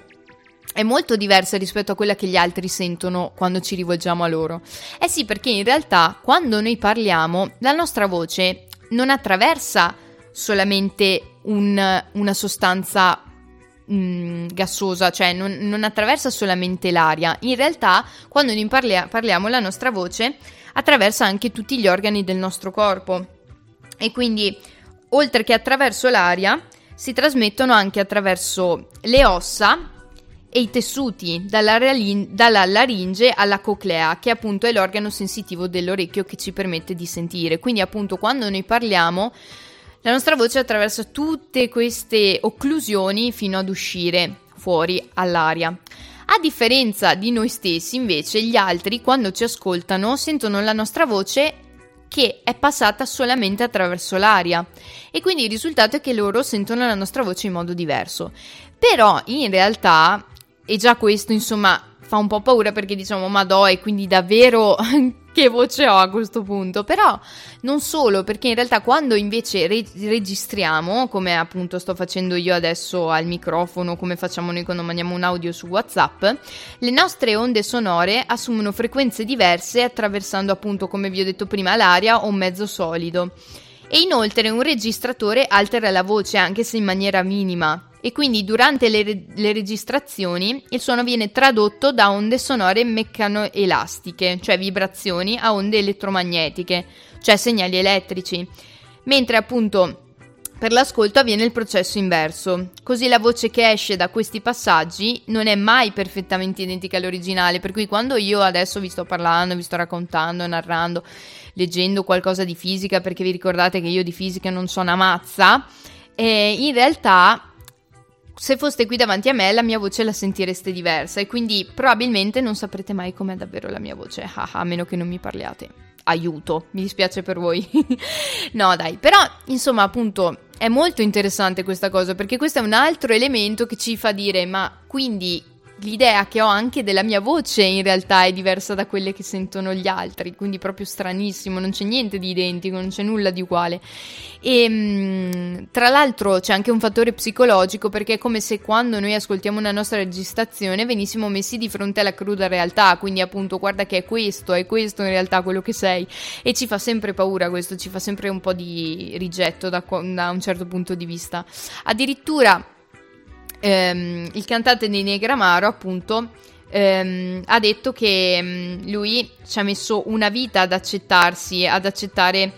è molto diversa rispetto a quella che gli altri sentono quando ci rivolgiamo a loro. Eh sì, perché in realtà quando noi parliamo, la nostra voce non attraversa solamente un, una sostanza mh, mm, gassosa, cioè non, non, attraversa solamente l'aria. In realtà, quando noi parlia, parliamo, la nostra voce attraversa anche tutti gli organi del nostro corpo. E quindi, oltre che attraverso l'aria, si trasmettono anche attraverso le ossa e i tessuti, dalla, dalla, laringe alla coclea, che appunto è l'organo sensitivo dell'orecchio che ci permette di sentire. Quindi appunto quando noi parliamo, la nostra voce attraversa tutte queste occlusioni fino ad uscire fuori all'aria. A differenza di noi stessi, invece, gli altri, quando ci ascoltano, sentono la nostra voce che è passata solamente attraverso l'aria e quindi il risultato è che loro sentono la nostra voce in modo diverso. Però in realtà e già questo, insomma, fa un po' paura perché diciamo, ma do, e quindi davvero che voce ho a questo punto. Però non solo, perché in realtà quando invece re- registriamo, come appunto sto facendo io adesso al microfono, come facciamo noi quando mandiamo un audio su WhatsApp, le nostre onde sonore assumono frequenze diverse attraversando appunto, come vi ho detto prima, l'aria o un mezzo solido. E inoltre un registratore altera la voce anche se in maniera minima e quindi durante le, le, registrazioni il suono viene tradotto da onde sonore meccanoelastiche, cioè vibrazioni, a onde elettromagnetiche, cioè segnali elettrici, mentre appunto per l'ascolto avviene il processo inverso, così la voce che esce da questi passaggi non è mai perfettamente identica all'originale, per cui quando io adesso vi sto parlando, vi sto raccontando, narrando, leggendo qualcosa di fisica, perché vi ricordate che io di fisica non so una mazza, eh, in realtà se foste qui davanti a me la mia voce la sentireste diversa e quindi probabilmente non saprete mai com'è davvero la mia voce, a meno che non mi parliate. Aiuto, mi dispiace per voi. no, dai, però insomma, appunto, è molto interessante questa cosa perché questo è un altro elemento che ci fa dire, ma quindi l'idea che ho anche della mia voce in realtà è diversa da quelle che sentono gli altri, quindi proprio stranissimo, non c'è niente di identico, non c'è nulla di uguale. E mm, tra l'altro c'è anche un fattore psicologico perché è come se quando noi ascoltiamo una nostra registrazione venissimo messi di fronte alla cruda realtà, quindi appunto guarda che è questo, è questo in realtà quello che sei e ci fa sempre paura questo, ci fa sempre un po' di rigetto da, da un certo punto di vista. Addirittura ehm, il cantante di Negramaro, appunto, ehm, ha detto che ehm, lui ci ha messo una vita ad accettarsi, ad accettare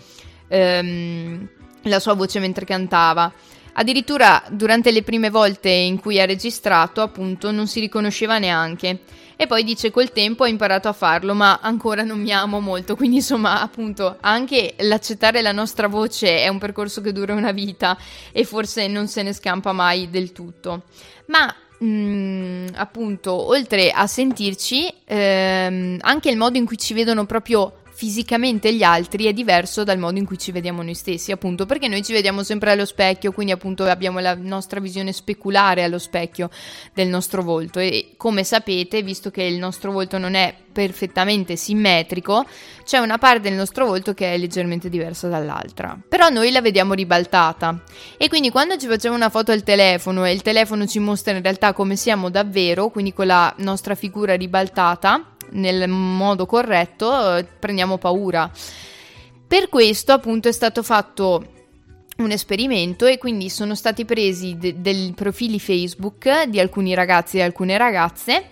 ehm, la sua voce mentre cantava. Addirittura durante le prime volte in cui ha registrato, appunto, non si riconosceva neanche. E poi dice col tempo ho imparato a farlo, ma ancora non mi amo molto. Quindi, insomma, appunto, anche l'accettare la nostra voce è un percorso che dura una vita e forse non se ne scampa mai del tutto. Ma Mm, appunto, oltre a sentirci, ehm, anche il modo in cui ci vedono proprio fisicamente gli altri è diverso dal modo in cui ci vediamo noi stessi, appunto, perché noi ci vediamo sempre allo specchio, quindi appunto abbiamo la nostra visione speculare allo specchio del nostro volto e come sapete, visto che il nostro volto non è perfettamente simmetrico, c'è una parte del nostro volto che è leggermente diversa dall'altra. Però noi la vediamo ribaltata e quindi quando ci facciamo una foto al telefono e il telefono ci mostra in realtà come siamo davvero, quindi con la nostra figura ribaltata, nel modo corretto, prendiamo paura. Per questo appunto è stato fatto un esperimento e quindi sono stati presi de- dei profili Facebook di alcuni ragazzi e alcune ragazze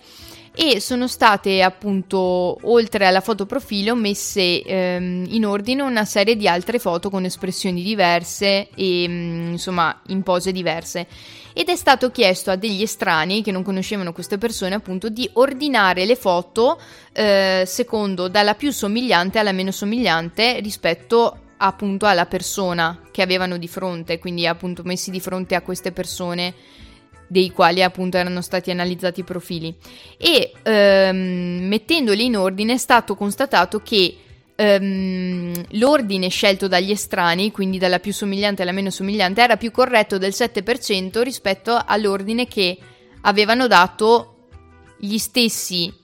e sono state appunto oltre alla foto profilo messe ehm, in ordine una serie di altre foto con espressioni diverse e mm, insomma in pose diverse. Ed è stato chiesto a degli estranei che non conoscevano queste persone appunto di ordinare le foto eh, secondo dalla più somigliante alla meno somigliante rispetto appunto alla persona che avevano di fronte quindi appunto messi di fronte a queste persone dei quali appunto erano stati analizzati i profili. E ehm, mettendoli in ordine è stato constatato che ehm, l'ordine scelto dagli estranei, quindi dalla più somigliante alla meno somigliante, era più corretto del 7% rispetto all'ordine che avevano dato gli stessi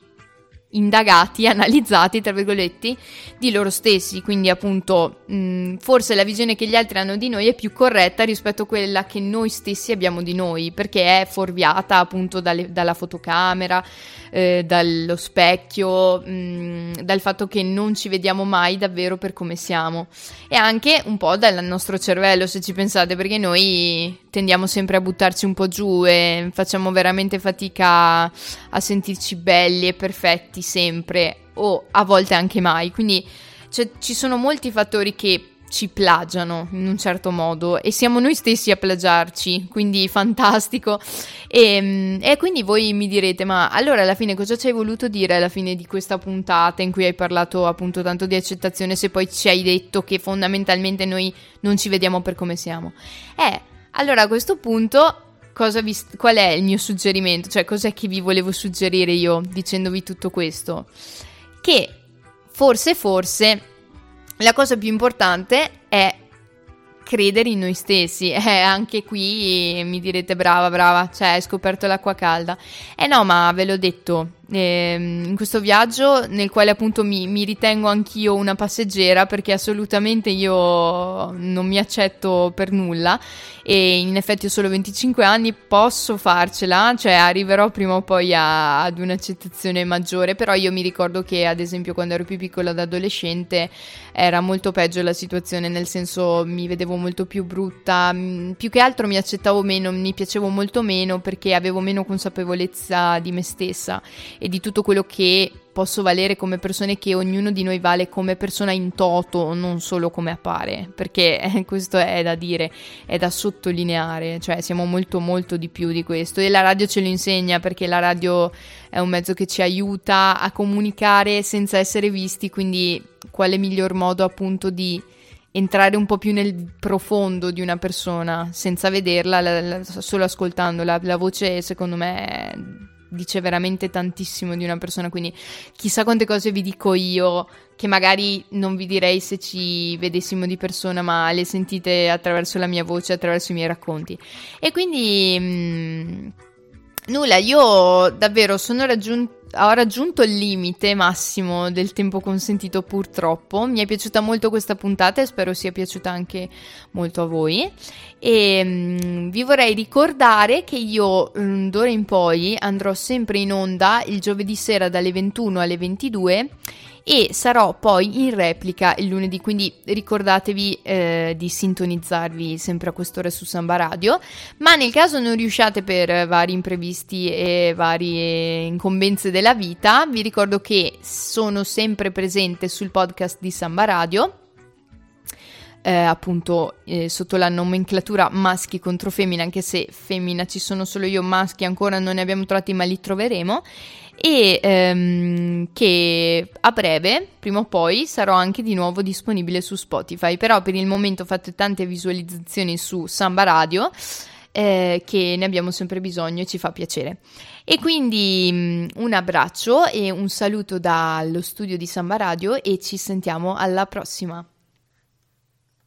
indagati, analizzati, tra virgolette, di loro stessi. Quindi, appunto, mh, forse la visione che gli altri hanno di noi è più corretta rispetto a quella che noi stessi abbiamo di noi, perché è fuorviata appunto dalle, dalla fotocamera, eh, dallo specchio, mh, dal fatto che non ci vediamo mai davvero per come siamo. E anche un po' dal nostro cervello, se ci pensate, perché noi tendiamo sempre a buttarci un po' giù e facciamo veramente fatica a sentirci belli e perfetti sempre o a volte anche mai. Quindi cioè, ci sono molti fattori che ci plagiano in un certo modo e siamo noi stessi a plagiarci, quindi fantastico. E, e, quindi voi mi direte, ma allora alla fine cosa ci hai voluto dire alla fine di questa puntata in cui hai parlato appunto tanto di accettazione se poi ci hai detto che fondamentalmente noi non ci vediamo per come siamo? Eh, allora a questo punto vi, qual è il mio suggerimento? Cioè cos'è che vi volevo suggerire io dicendovi tutto questo? Che forse, forse la cosa più importante è credere in noi stessi. Eh, anche qui mi direte brava, brava, cioè hai scoperto l'acqua calda. Eh no, ma ve l'ho detto, eh, in questo viaggio nel quale appunto mi, mi, ritengo anch'io una passeggera perché assolutamente io non mi accetto per nulla e in effetti ho solo 25 anni, posso farcela, cioè arriverò prima o poi a, ad un'accettazione maggiore, però io mi ricordo che ad esempio quando ero più piccola da adolescente era molto peggio la situazione, nel senso mi vedevo molto più brutta, mm, più che altro mi accettavo meno, mi piacevo molto meno perché avevo meno consapevolezza di me stessa e di tutto quello che posso valere come persone che ognuno di noi vale come persona in toto, non solo come appare, perché eh, questo è da dire, è da sottolineare, cioè siamo molto molto di più di questo e la radio ce lo insegna perché la radio è un mezzo che ci aiuta a comunicare senza essere visti, quindi quale miglior modo appunto di entrare un po' più nel profondo di una persona senza vederla, la, la, solo ascoltandola. La voce, secondo me, dice veramente tantissimo di una persona, quindi chissà quante cose vi dico io che magari non vi direi se ci vedessimo di persona, ma le sentite attraverso la mia voce, attraverso i miei racconti. E quindi mh, mm, nulla, io davvero sono raggiunto ho raggiunto il limite massimo del tempo consentito purtroppo. Mi è piaciuta molto questa puntata e spero sia piaciuta anche molto a voi. E um, vi vorrei ricordare che io um, d'ora in poi andrò sempre in onda il giovedì sera dalle 21 alle 22 e sarò poi in replica il lunedì, quindi ricordatevi eh, di sintonizzarvi sempre a quest'ora su Samba Radio, ma nel caso non riusciate per vari imprevisti e varie incombenze della vita, vi ricordo che sono sempre presente sul podcast di Samba Radio. Eh, appunto eh, sotto la nomenclatura maschi contro femmine, anche se femmina ci sono solo io, maschi ancora non ne abbiamo trovati, ma li troveremo e ehm, che a breve, prima o poi, sarò anche di nuovo disponibile su Spotify. Però per il momento fate tante visualizzazioni su Samba Radio. Eh, che ne abbiamo sempre bisogno e ci fa piacere. E quindi mm, un abbraccio e un saluto dallo studio di Samba Radio e ci sentiamo alla prossima.